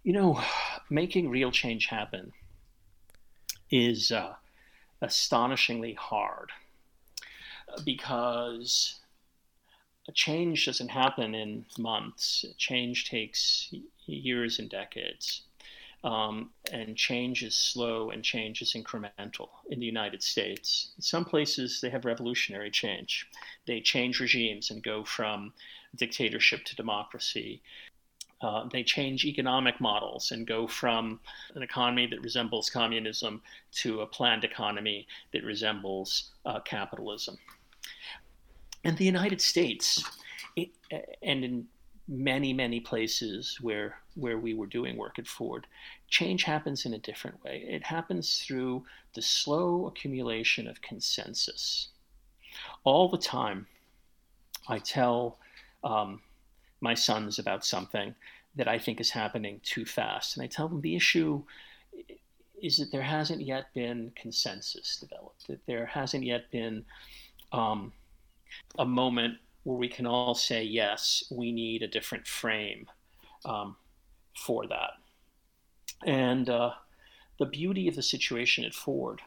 You know, making real change happen is uh, astonishingly hard because a change doesn't happen in months. Change takes years and decades. Um, and change is slow and change is incremental in the United States. In some places, they have revolutionary change. They change regimes and go from dictatorship to democracy. Uh, they change economic models and go from an economy that resembles communism to a planned economy that resembles uh, capitalism. And the United States, it, and in many, many places where, where we were doing work at Ford, change happens in a different way. It happens through the slow accumulation of consensus. All the time, I tell um, my sons about something that I think is happening too fast. And I tell them the issue is that there hasn't yet been consensus developed, that there hasn't yet been um, a moment where we can all say, yes, we need a different frame um, for that. And uh, the beauty of the situation at Ford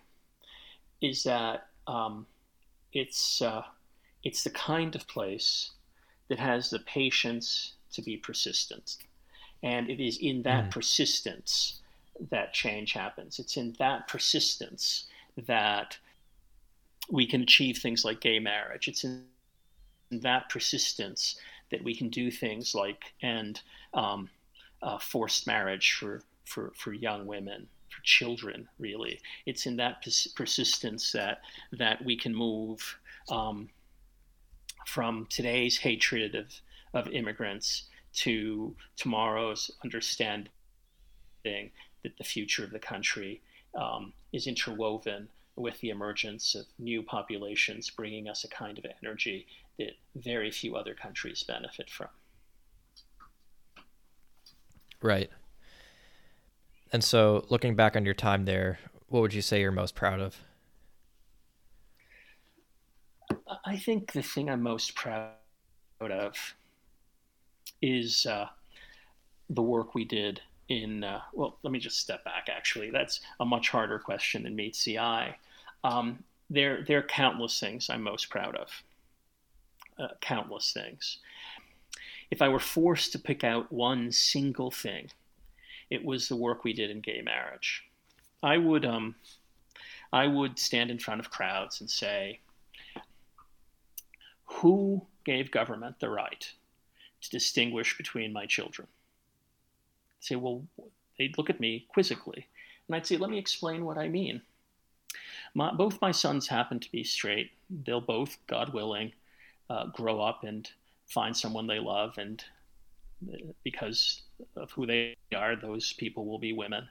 is that um, it's uh, it's the kind of place that has the patience to be persistent, and it is in that mm. persistence that change happens. It's in that persistence that we can achieve things like gay marriage. It's in that persistence that we can do things like end um, uh, forced marriage for, for, for young women, for children, really. It's in that pers- persistence that, that we can move um, from today's hatred of, of immigrants to tomorrow's understanding that the future of the country um, is interwoven with the emergence of new populations, bringing us a kind of energy that very few other countries benefit from. Right. And so, looking back on your time there, what would you say you're most proud of? I think the thing I'm most proud of is uh, the work we did in, uh, well, let me just step back actually. That's a much harder question than meets the eye. Um, there, there are countless things I'm most proud of. Uh, countless things. If I were forced to pick out one single thing, it was the work we did in gay marriage. I would, um, I would stand in front of crowds and say, "Who gave government the right to distinguish between my children?" I'd say, "Well," they'd look at me quizzically, and I'd say, "Let me explain what I mean." My, both my sons happen to be straight. They'll both, God willing, uh, grow up and find someone they love, and uh, because of who they are, those people will be women.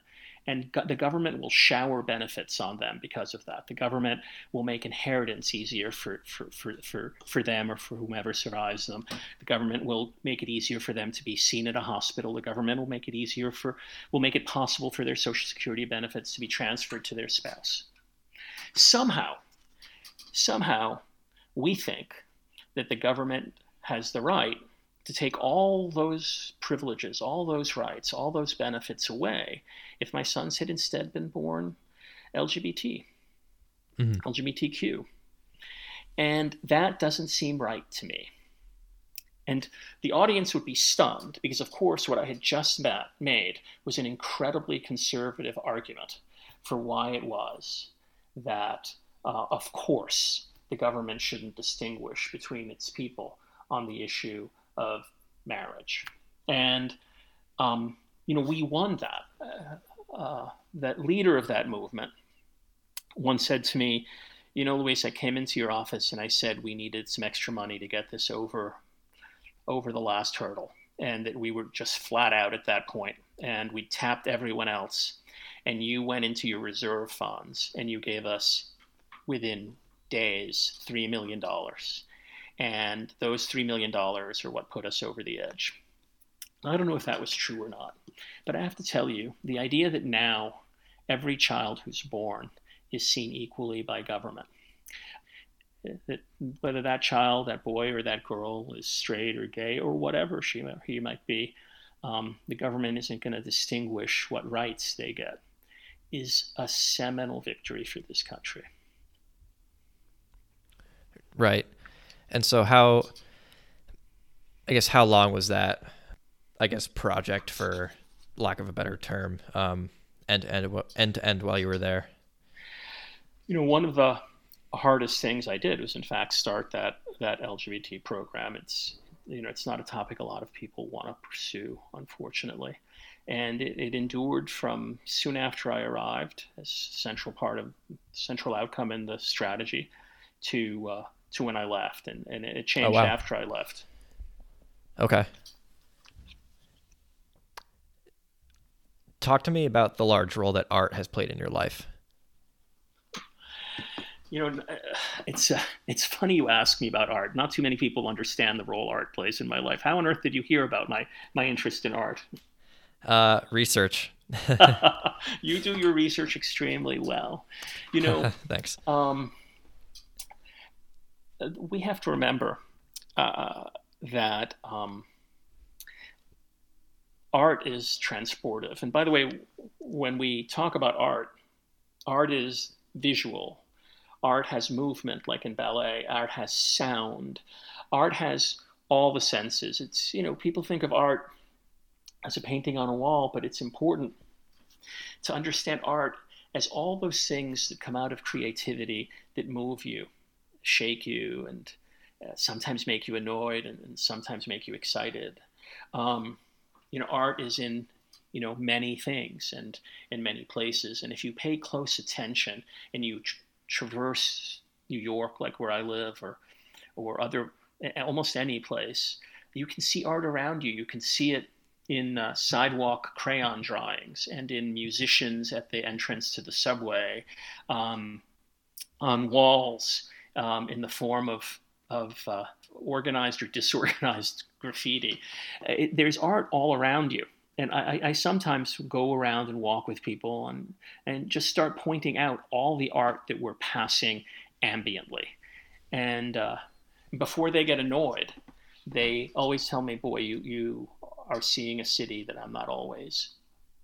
And go- the government will shower benefits on them because of that. The government will make inheritance easier for, for, for, for, for them or for whomever survives them. The government will make it easier for them to be seen at a hospital. The government will make it easier for, will make it possible for their Social Security benefits to be transferred to their spouse somehow, somehow, we think that the government has the right to take all those privileges, all those rights, all those benefits away if my sons had instead been born LGBT, mm-hmm. LGBTQ. And that doesn't seem right to me. And the audience would be stunned because, of course, what I had just met, made was an incredibly conservative argument for why it was that, uh, of course, the government shouldn't distinguish between its people on the issue of marriage. And, um, you know, we won that. Uh, uh, that leader of that movement once said to me, you know, Luis, I came into your office and I said we needed some extra money to get this over over the last hurdle, and that we were just flat out at that point, and we tapped everyone else and you went into your reserve funds and you gave us within days $3 million. And those $3 million are what put us over the edge. I don't know if that was true or not, but I have to tell you the idea that now every child who's born is seen equally by government. That whether that child, that boy, or that girl is straight or gay or whatever she he might be, um, the government isn't going to distinguish what rights they get is a seminal victory for this country. Right. And so how I guess how long was that I guess project for lack of a better term um end to end end to end while you were there? You know, one of the hardest things I did was in fact start that that LGBT program. It's you know, it's not a topic a lot of people want to pursue, unfortunately and it, it, endured from soon after I arrived as central part of central outcome in the strategy to uh, to when I left, and, and it changed oh, wow. after I left. Okay. Talk to me about the large role that art has played in your life. You know, uh, it's uh, it's funny you ask me about art. Not too many people understand the role art plays in my life. How on earth did you hear about my my interest in art? Uh, research. you do your research extremely well. You know. Thanks. Um, we have to remember uh, that um, art is transportive. And by the way, when we talk about art, art is visual. Art has movement, like in ballet. Art has sound. Art has all the senses. It's you know people think of art as a painting on a wall, but it's important to understand art as all those things that come out of creativity that move you, shake you, and uh, sometimes make you annoyed and, and, sometimes make you excited. Um, you know, art is in you know many things and in many places, and if you pay close attention and you tra- traverse New York, like where I live, or or other almost any place, you can see art around you. You can see it in uh, sidewalk crayon drawings and in musicians at the entrance to the subway, um, on walls um, in the form of of uh, organized or disorganized graffiti. It, there's art all around you. And I, I, sometimes go around and walk with people and, and just start pointing out all the art that we're passing ambiently. And uh, before they get annoyed, they always tell me, "Boy, you you are seeing a city that I'm not always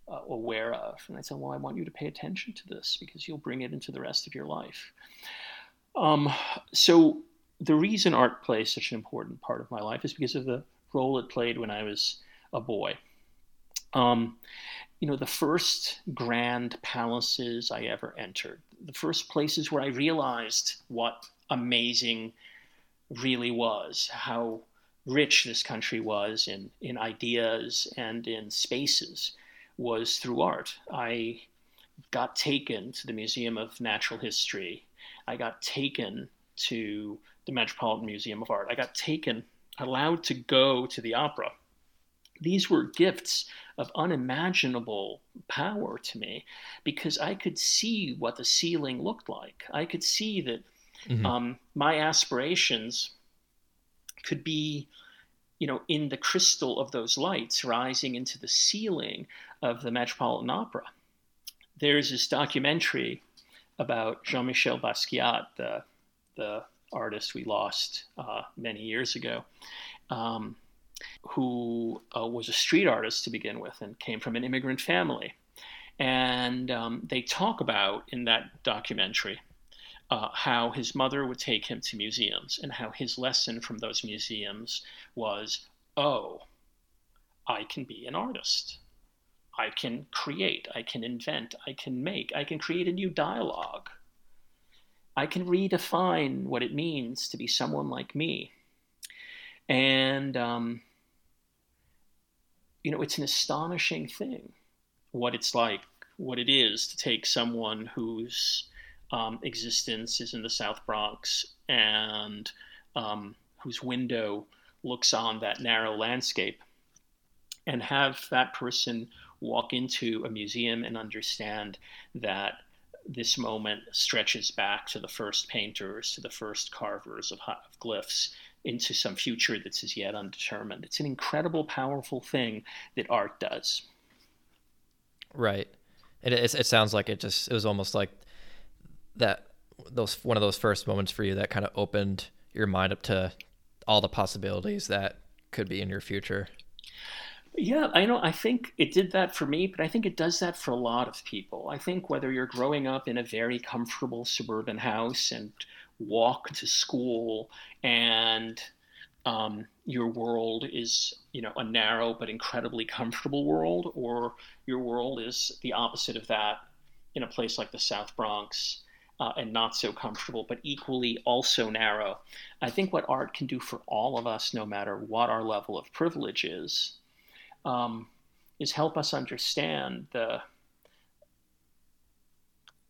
uh, aware of." And I said, "Well, I want you to pay attention to this because you'll bring it into the rest of your life." Um, so the reason art plays such an important part of my life is because of the role it played when I was a boy. Um, you know, the first grand palaces I ever entered, the first places where I realized what amazing really was, how rich this country was in, in ideas and in spaces, was through art. I got taken to the Museum of Natural History. I got taken to the Metropolitan Museum of Art. I got taken, allowed to go to the opera. These were gifts of unimaginable power to me because I could see what the ceiling looked like. I could see that mm-hmm. um, my aspirations could be you know in the crystal of those lights rising into the ceiling of the metropolitan opera. There's this documentary about jean-michel basquiat the, the artist we lost uh, many years ago um, who uh, was a street artist to begin with and came from an immigrant family. And um, they talk about in that documentary uh, how his mother would take him to museums and how his lesson from those museums was oh, I can be an artist. I can create, I can invent, I can make, I can create a new dialogue. I can redefine what it means to be someone like me. And, um, you know, it's an astonishing thing what it's like, what it is to take someone whose um, existence is in the South Bronx and um, whose window looks on that narrow landscape and have that person walk into a museum and understand that this moment stretches back to the first painters, to the first carvers of, of glyphs, into some future that's as yet undetermined. It's an incredible, powerful thing that art does. Right. It, it, it sounds like it just, it was almost like that those one of those first moments for you that kind of opened your mind up to all the possibilities that could be in your future. Yeah, I know. I think it did that for me, but I think it does that for a lot of people. I think whether you're growing up in a very comfortable suburban house and walk to school and um, your world is, you know, a narrow but incredibly comfortable world, or your world is the opposite of that in a place like the South Bronx uh, and not so comfortable, but equally also narrow. I think what art can do for all of us, no matter what our level of privilege is, um, is help us understand the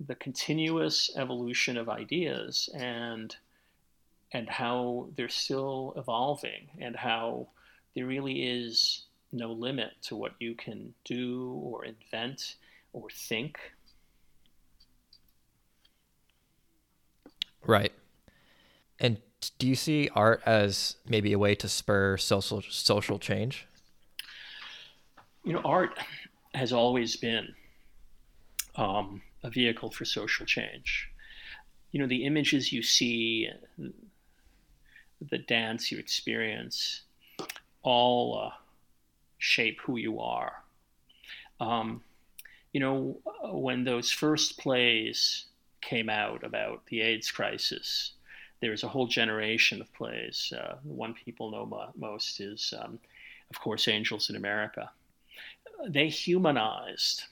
the continuous evolution of ideas and and how they're still evolving and how there really is no limit to what you can do or invent or think Right. And do you see art as maybe a way to spur social social change? You know, art has always been um, a vehicle for social change. You know, the images you see, the dance you experience, all uh, shape who you are. Um, you know, when those first plays came out about the AIDS crisis, there's a whole generation of plays. Uh, one people know mo- most is, um, of course, Angels in America. They humanized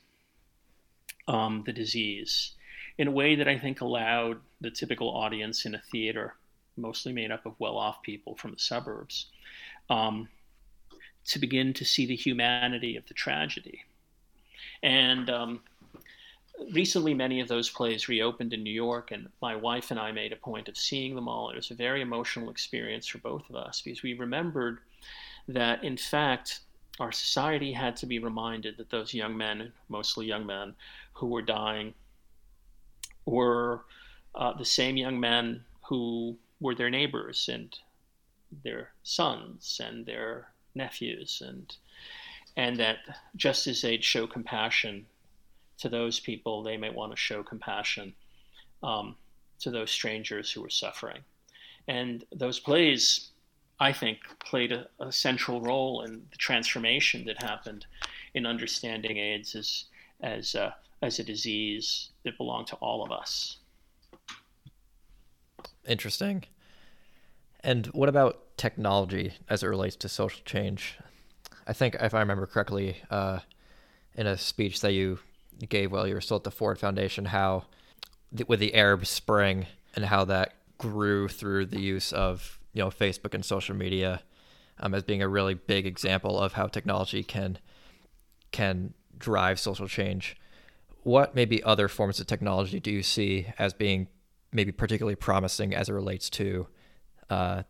um, the disease in a way that I think allowed the typical audience in a theater, mostly made up of well off people from the suburbs, um, to begin to see the humanity of the tragedy. And um, recently, many of those plays reopened in New York, and my wife and I made a point of seeing them all. It was a very emotional experience for both of us because we remembered that, in fact, our society had to be reminded that those young men, mostly young men, who were dying were uh, the same young men who were their neighbors and their sons and their nephews and and that just as they'd show compassion to those people, they may want to show compassion um, to those strangers who were suffering. And those plays, I think, played a, a, central role in the transformation that happened in understanding AIDS as as a, as a disease that belonged to all of us. Interesting. And what about technology as it relates to social change? I think, if I remember correctly, uh, in a speech that you gave while you were still at the Ford Foundation, how with the Arab Spring and how that grew through the use of you know Facebook and social media um, as being a really big example of how technology can can drive social change. What maybe other forms of technology do you see as being maybe particularly promising as it relates to uh,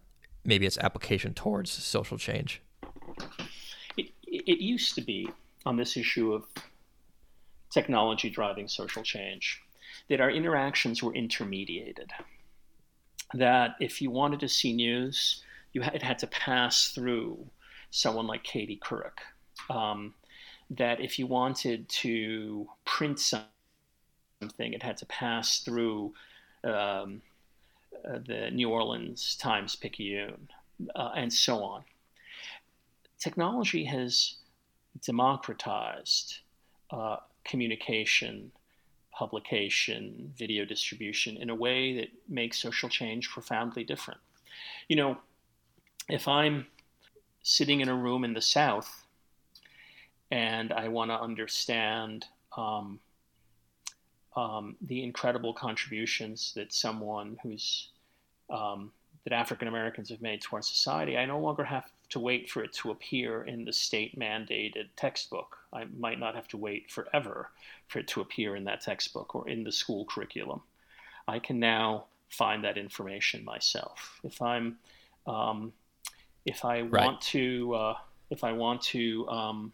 maybe its application towards social change? It, it used to be on this issue of technology driving social change that our interactions were intermediated. That if you wanted to see news, you had, it had to pass through someone like Katie Couric. Um, that if you wanted to print something, it had to pass through um, uh, the New Orleans Times Picayune, uh, and so on. Technology has democratized uh, communication, publication, video distribution in a way that makes social change profoundly different. You know, if I'm sitting in a room in the South and I want to understand um, um, the incredible contributions that someone who's um, that African Americans have made to our society, I no longer have to wait for it to appear in the state mandated textbook. I might not have to wait forever for it to appear in that textbook or in the school curriculum. I can now find that information myself. If I'm, um, if I right. want to, uh, if I want to um,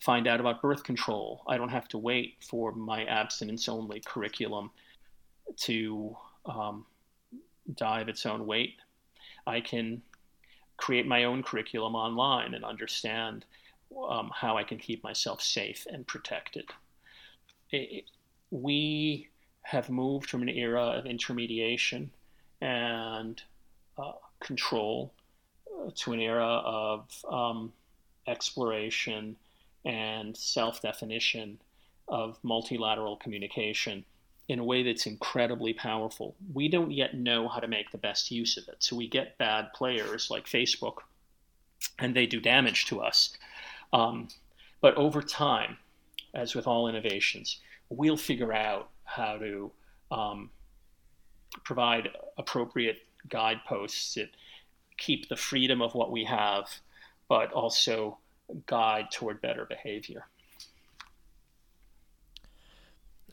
find out about birth control. I don't have to wait for my abstinence only curriculum to um, die of its own weight. I can create my own curriculum online and understand um, how I can keep myself safe and protected. It, we have moved from an era of intermediation and uh, control uh, to an era of um, exploration and self definition of multilateral communication in a way that's incredibly powerful. We don't yet know how to make the best use of it. So we get bad players like Facebook, and they do damage to us. Um, but over time, as with all innovations, we'll figure out how to um, provide appropriate guideposts that keep the freedom of what we have, but also guide toward better behavior.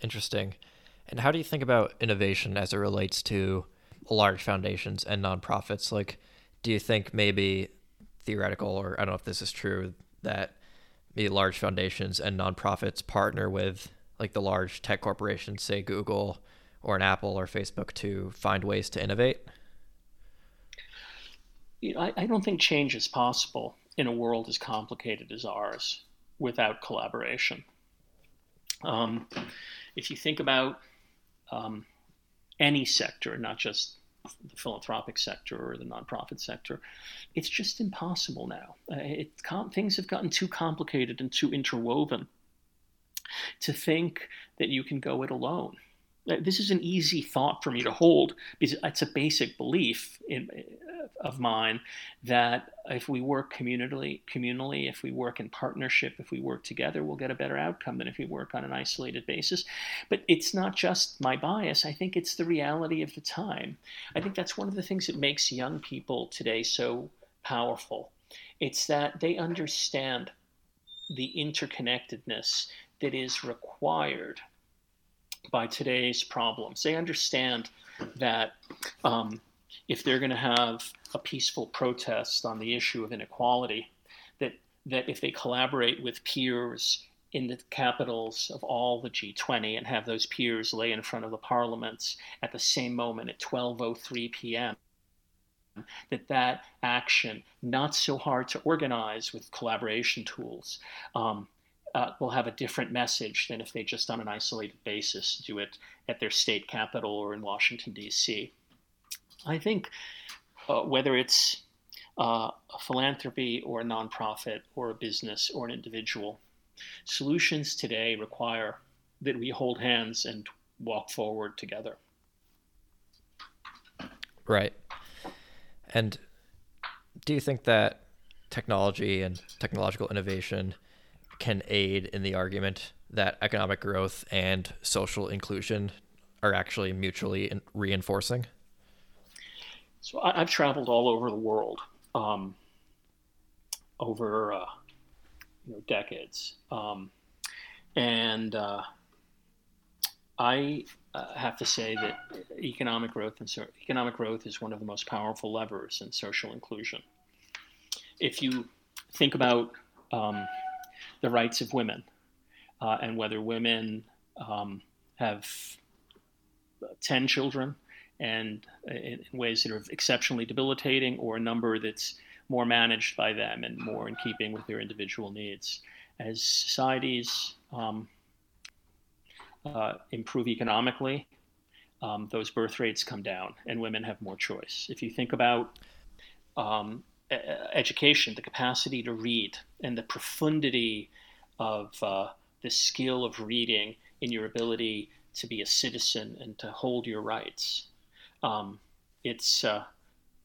Interesting. And how do you think about innovation as it relates to large foundations and nonprofits? Like, do you think maybe theoretical, or I don't know if this is true, that maybe large foundations and nonprofits partner with like the large tech corporations, say Google or an Apple or Facebook, to find ways to innovate? you I, I don't think change is possible in a world as complicated as ours without collaboration. Um, if you think about um, any sector, not just the philanthropic sector or the nonprofit sector, it's just impossible now. Uh, it, things have gotten too complicated and too interwoven to think that you can go it alone. Uh, this is an easy thought for me to hold because it's a basic belief in, of mine that if we work communally, communally, if we work in partnership, if we work together, we'll get a better outcome than if we work on an isolated basis. But it's not just my bias. I think it's the reality of the time. I think that's one of the things that makes young people today so powerful. It's that they understand the interconnectedness that is required by today's problems. They understand that um, if they're going to have a peaceful protest on the issue of inequality, that that if they collaborate with peers in the capitals of all the G20 and have those peers lay in front of the parliaments at the same moment at 12:03 p.m. that that action not so hard to organize with collaboration tools um, uh, will have a different message than if they just on an isolated basis do it at their state capital or in Washington, D.C. I think uh, whether it's uh, a philanthropy or a nonprofit or a business or an individual, solutions today require that we hold hands and walk forward together. Right. And do you think that technology and technological innovation can aid in the argument that economic growth and social inclusion are actually mutually reinforcing? So I, have traveled all over the world um, over uh, you know, decades, um, and uh, I uh, have to say that economic growth and so, economic growth is one of the most powerful levers in social inclusion. If you think about um, the rights of women uh, and whether women um, have 10 children and in, in, ways that are exceptionally debilitating or a number that's more managed by them and more in keeping with their individual needs. As societies um, uh, improve economically, um, those birth rates come down and women have more choice. If you think about um, education, the capacity to read, and the profundity of uh, the skill of reading in your ability to be a citizen and to hold your rights. Um, it's uh,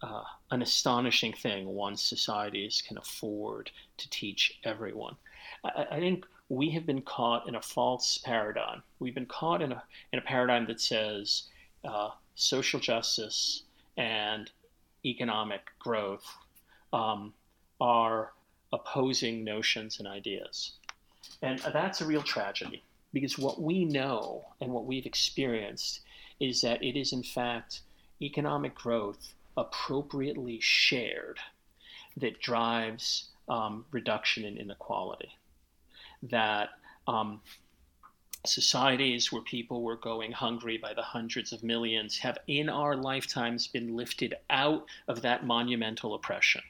uh, an astonishing thing once societies can afford to teach everyone. I, I, think we have been caught in a false paradigm. We've been caught in a, in a paradigm that says uh, social justice and economic growth um, are opposing notions and ideas. And that's a real tragedy because what we know and what we've experienced is that it is, in fact, economic growth appropriately shared that drives um, reduction in inequality. That um, societies where people were going hungry by the hundreds of millions have in our lifetimes been lifted out of that monumental oppression.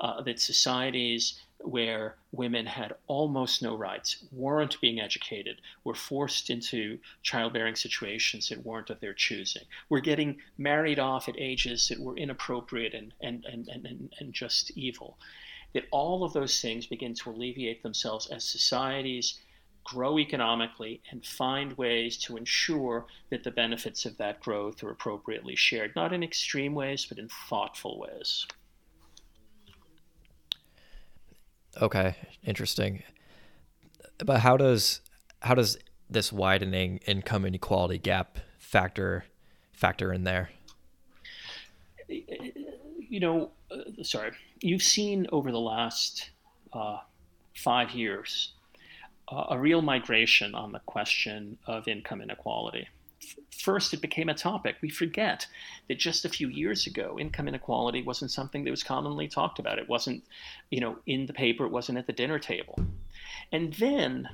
Uh, that societies where women had almost no rights, weren't being educated, were forced into childbearing situations that weren't of their choosing, were getting married off at ages that were inappropriate and, and, and, and, and just evil. That all of those things begin to alleviate themselves as societies grow economically and find ways to ensure that the benefits of that growth are appropriately shared, not in extreme ways, but in thoughtful ways. Okay, interesting. But how does how does this widening income inequality gap factor factor in there? You know, uh, sorry, you've seen over the last uh, five years a real migration on the question of income inequality first it became a topic. We forget that just a few years ago, income inequality wasn't something that was commonly talked about. It wasn't, you know, in the paper, it wasn't at the dinner table. And then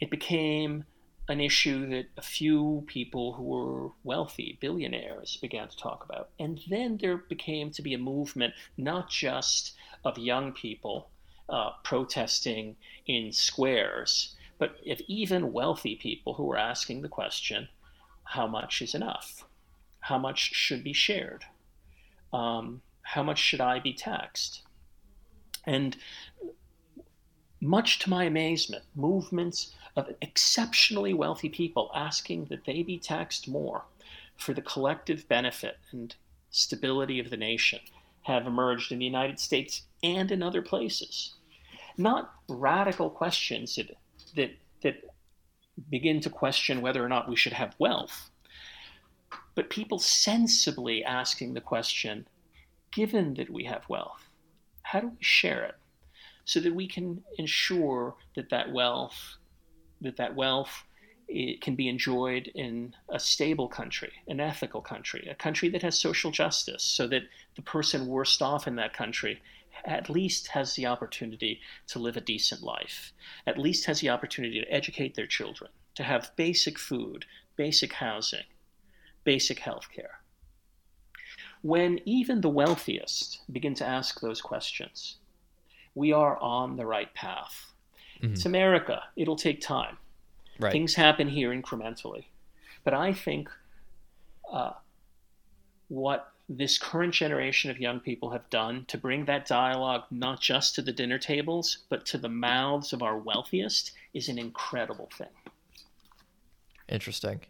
it became an issue that a few people who were wealthy, billionaires, began to talk about. And then there became to be a movement, not just of young people uh, protesting in squares, but if even wealthy people who are asking the question how much is enough? How much should be shared? Um, how much should I be taxed? And much to my amazement, movements of exceptionally wealthy people asking that they be taxed more for the collective benefit and stability of the nation have emerged in the United States and in other places. Not radical questions that, that, that begin to question whether or not we should have wealth, but people sensibly asking the question given that we have wealth, how do we share it so that we can ensure that that wealth that that wealth it can be enjoyed in a stable country, an ethical country, a country that has social justice, so that the person worst off in that country at least has the opportunity to live a decent life, at least has the opportunity to educate their children, to have basic food, basic housing, basic health care. When even the wealthiest begin to ask those questions, we are on the right path. Mm-hmm. It's America. It'll take time. Right. Things happen here incrementally. But I think uh, what this current generation of young people have done to bring that dialogue not just to the dinner tables, but to the mouths of our wealthiest is an incredible thing. Interesting.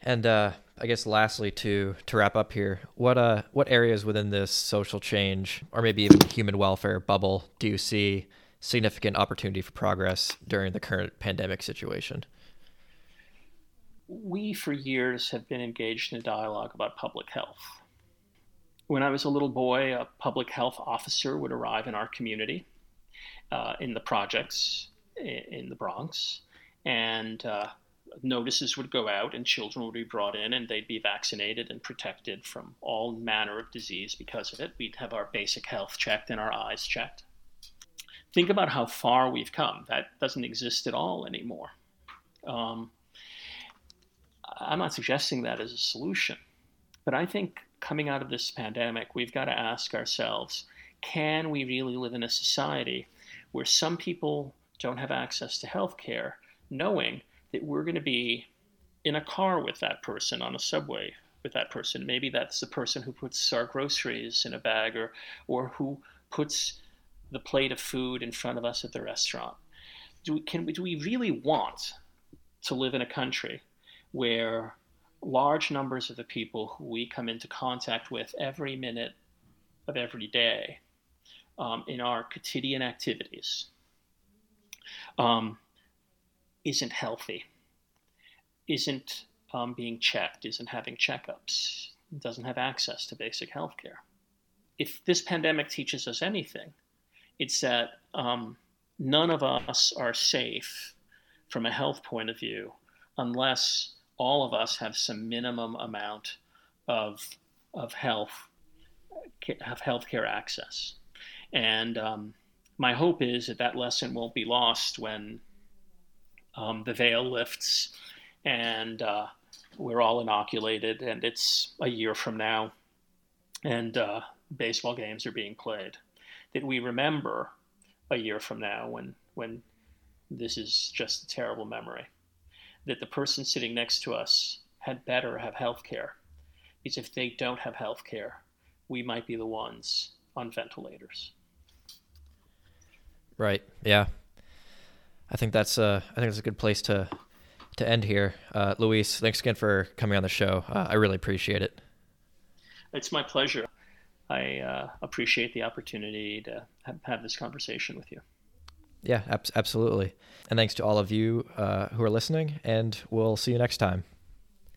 And uh, I guess lastly, to to wrap up here, what uh what areas within this social change, or maybe even human welfare bubble, do you see significant opportunity for progress during the current pandemic situation? We, for years, have been engaged in a dialogue about public health. When I was a little boy, a public health officer would arrive in our community uh, in the projects in the Bronx, and uh, notices would go out, and children would be brought in, and they'd be vaccinated and protected from all manner of disease because of it. We'd have our basic health checked and our eyes checked think about how far we've come. That doesn't exist at all anymore. Um, I'm not suggesting that as a solution, but I think coming out of this pandemic, we've got to ask ourselves can we really live in a society where some people don't have access to health care, knowing that we're going to be in a car with that person on a subway with that person? Maybe that's the person who puts our groceries in a bag or, or who puts the plate of food in front of us at the restaurant. Do we, can we, do we really want to live in a country where large numbers of the people who we come into contact with every minute of every day um, in our quotidian activities um, isn't healthy, isn't um, being checked, isn't having checkups, doesn't have access to basic health care. If this pandemic teaches us anything, it's that um, none of us are safe from a health point of view unless all of us have some minimum amount of of health have healthcare access. And um, my hope is that that lesson won't be lost when um, the veil lifts and uh, we're all inoculated and it's a year from now and uh, baseball games are being played that we remember a year from now when when this is just a terrible memory that the person sitting next to us had better have health care. Because if they don't have health care we might be the ones on ventilators. Right. Yeah. I think that's uh i think it's a good place to to end here. Uh, luis thanks again for coming on the show. Uh, i really appreciate it. It's my pleasure. I uh, appreciate the opportunity to have, have, this conversation with you. Yeah, ab- absolutely. And thanks to all of you uh, who are listening, and we'll see you next time.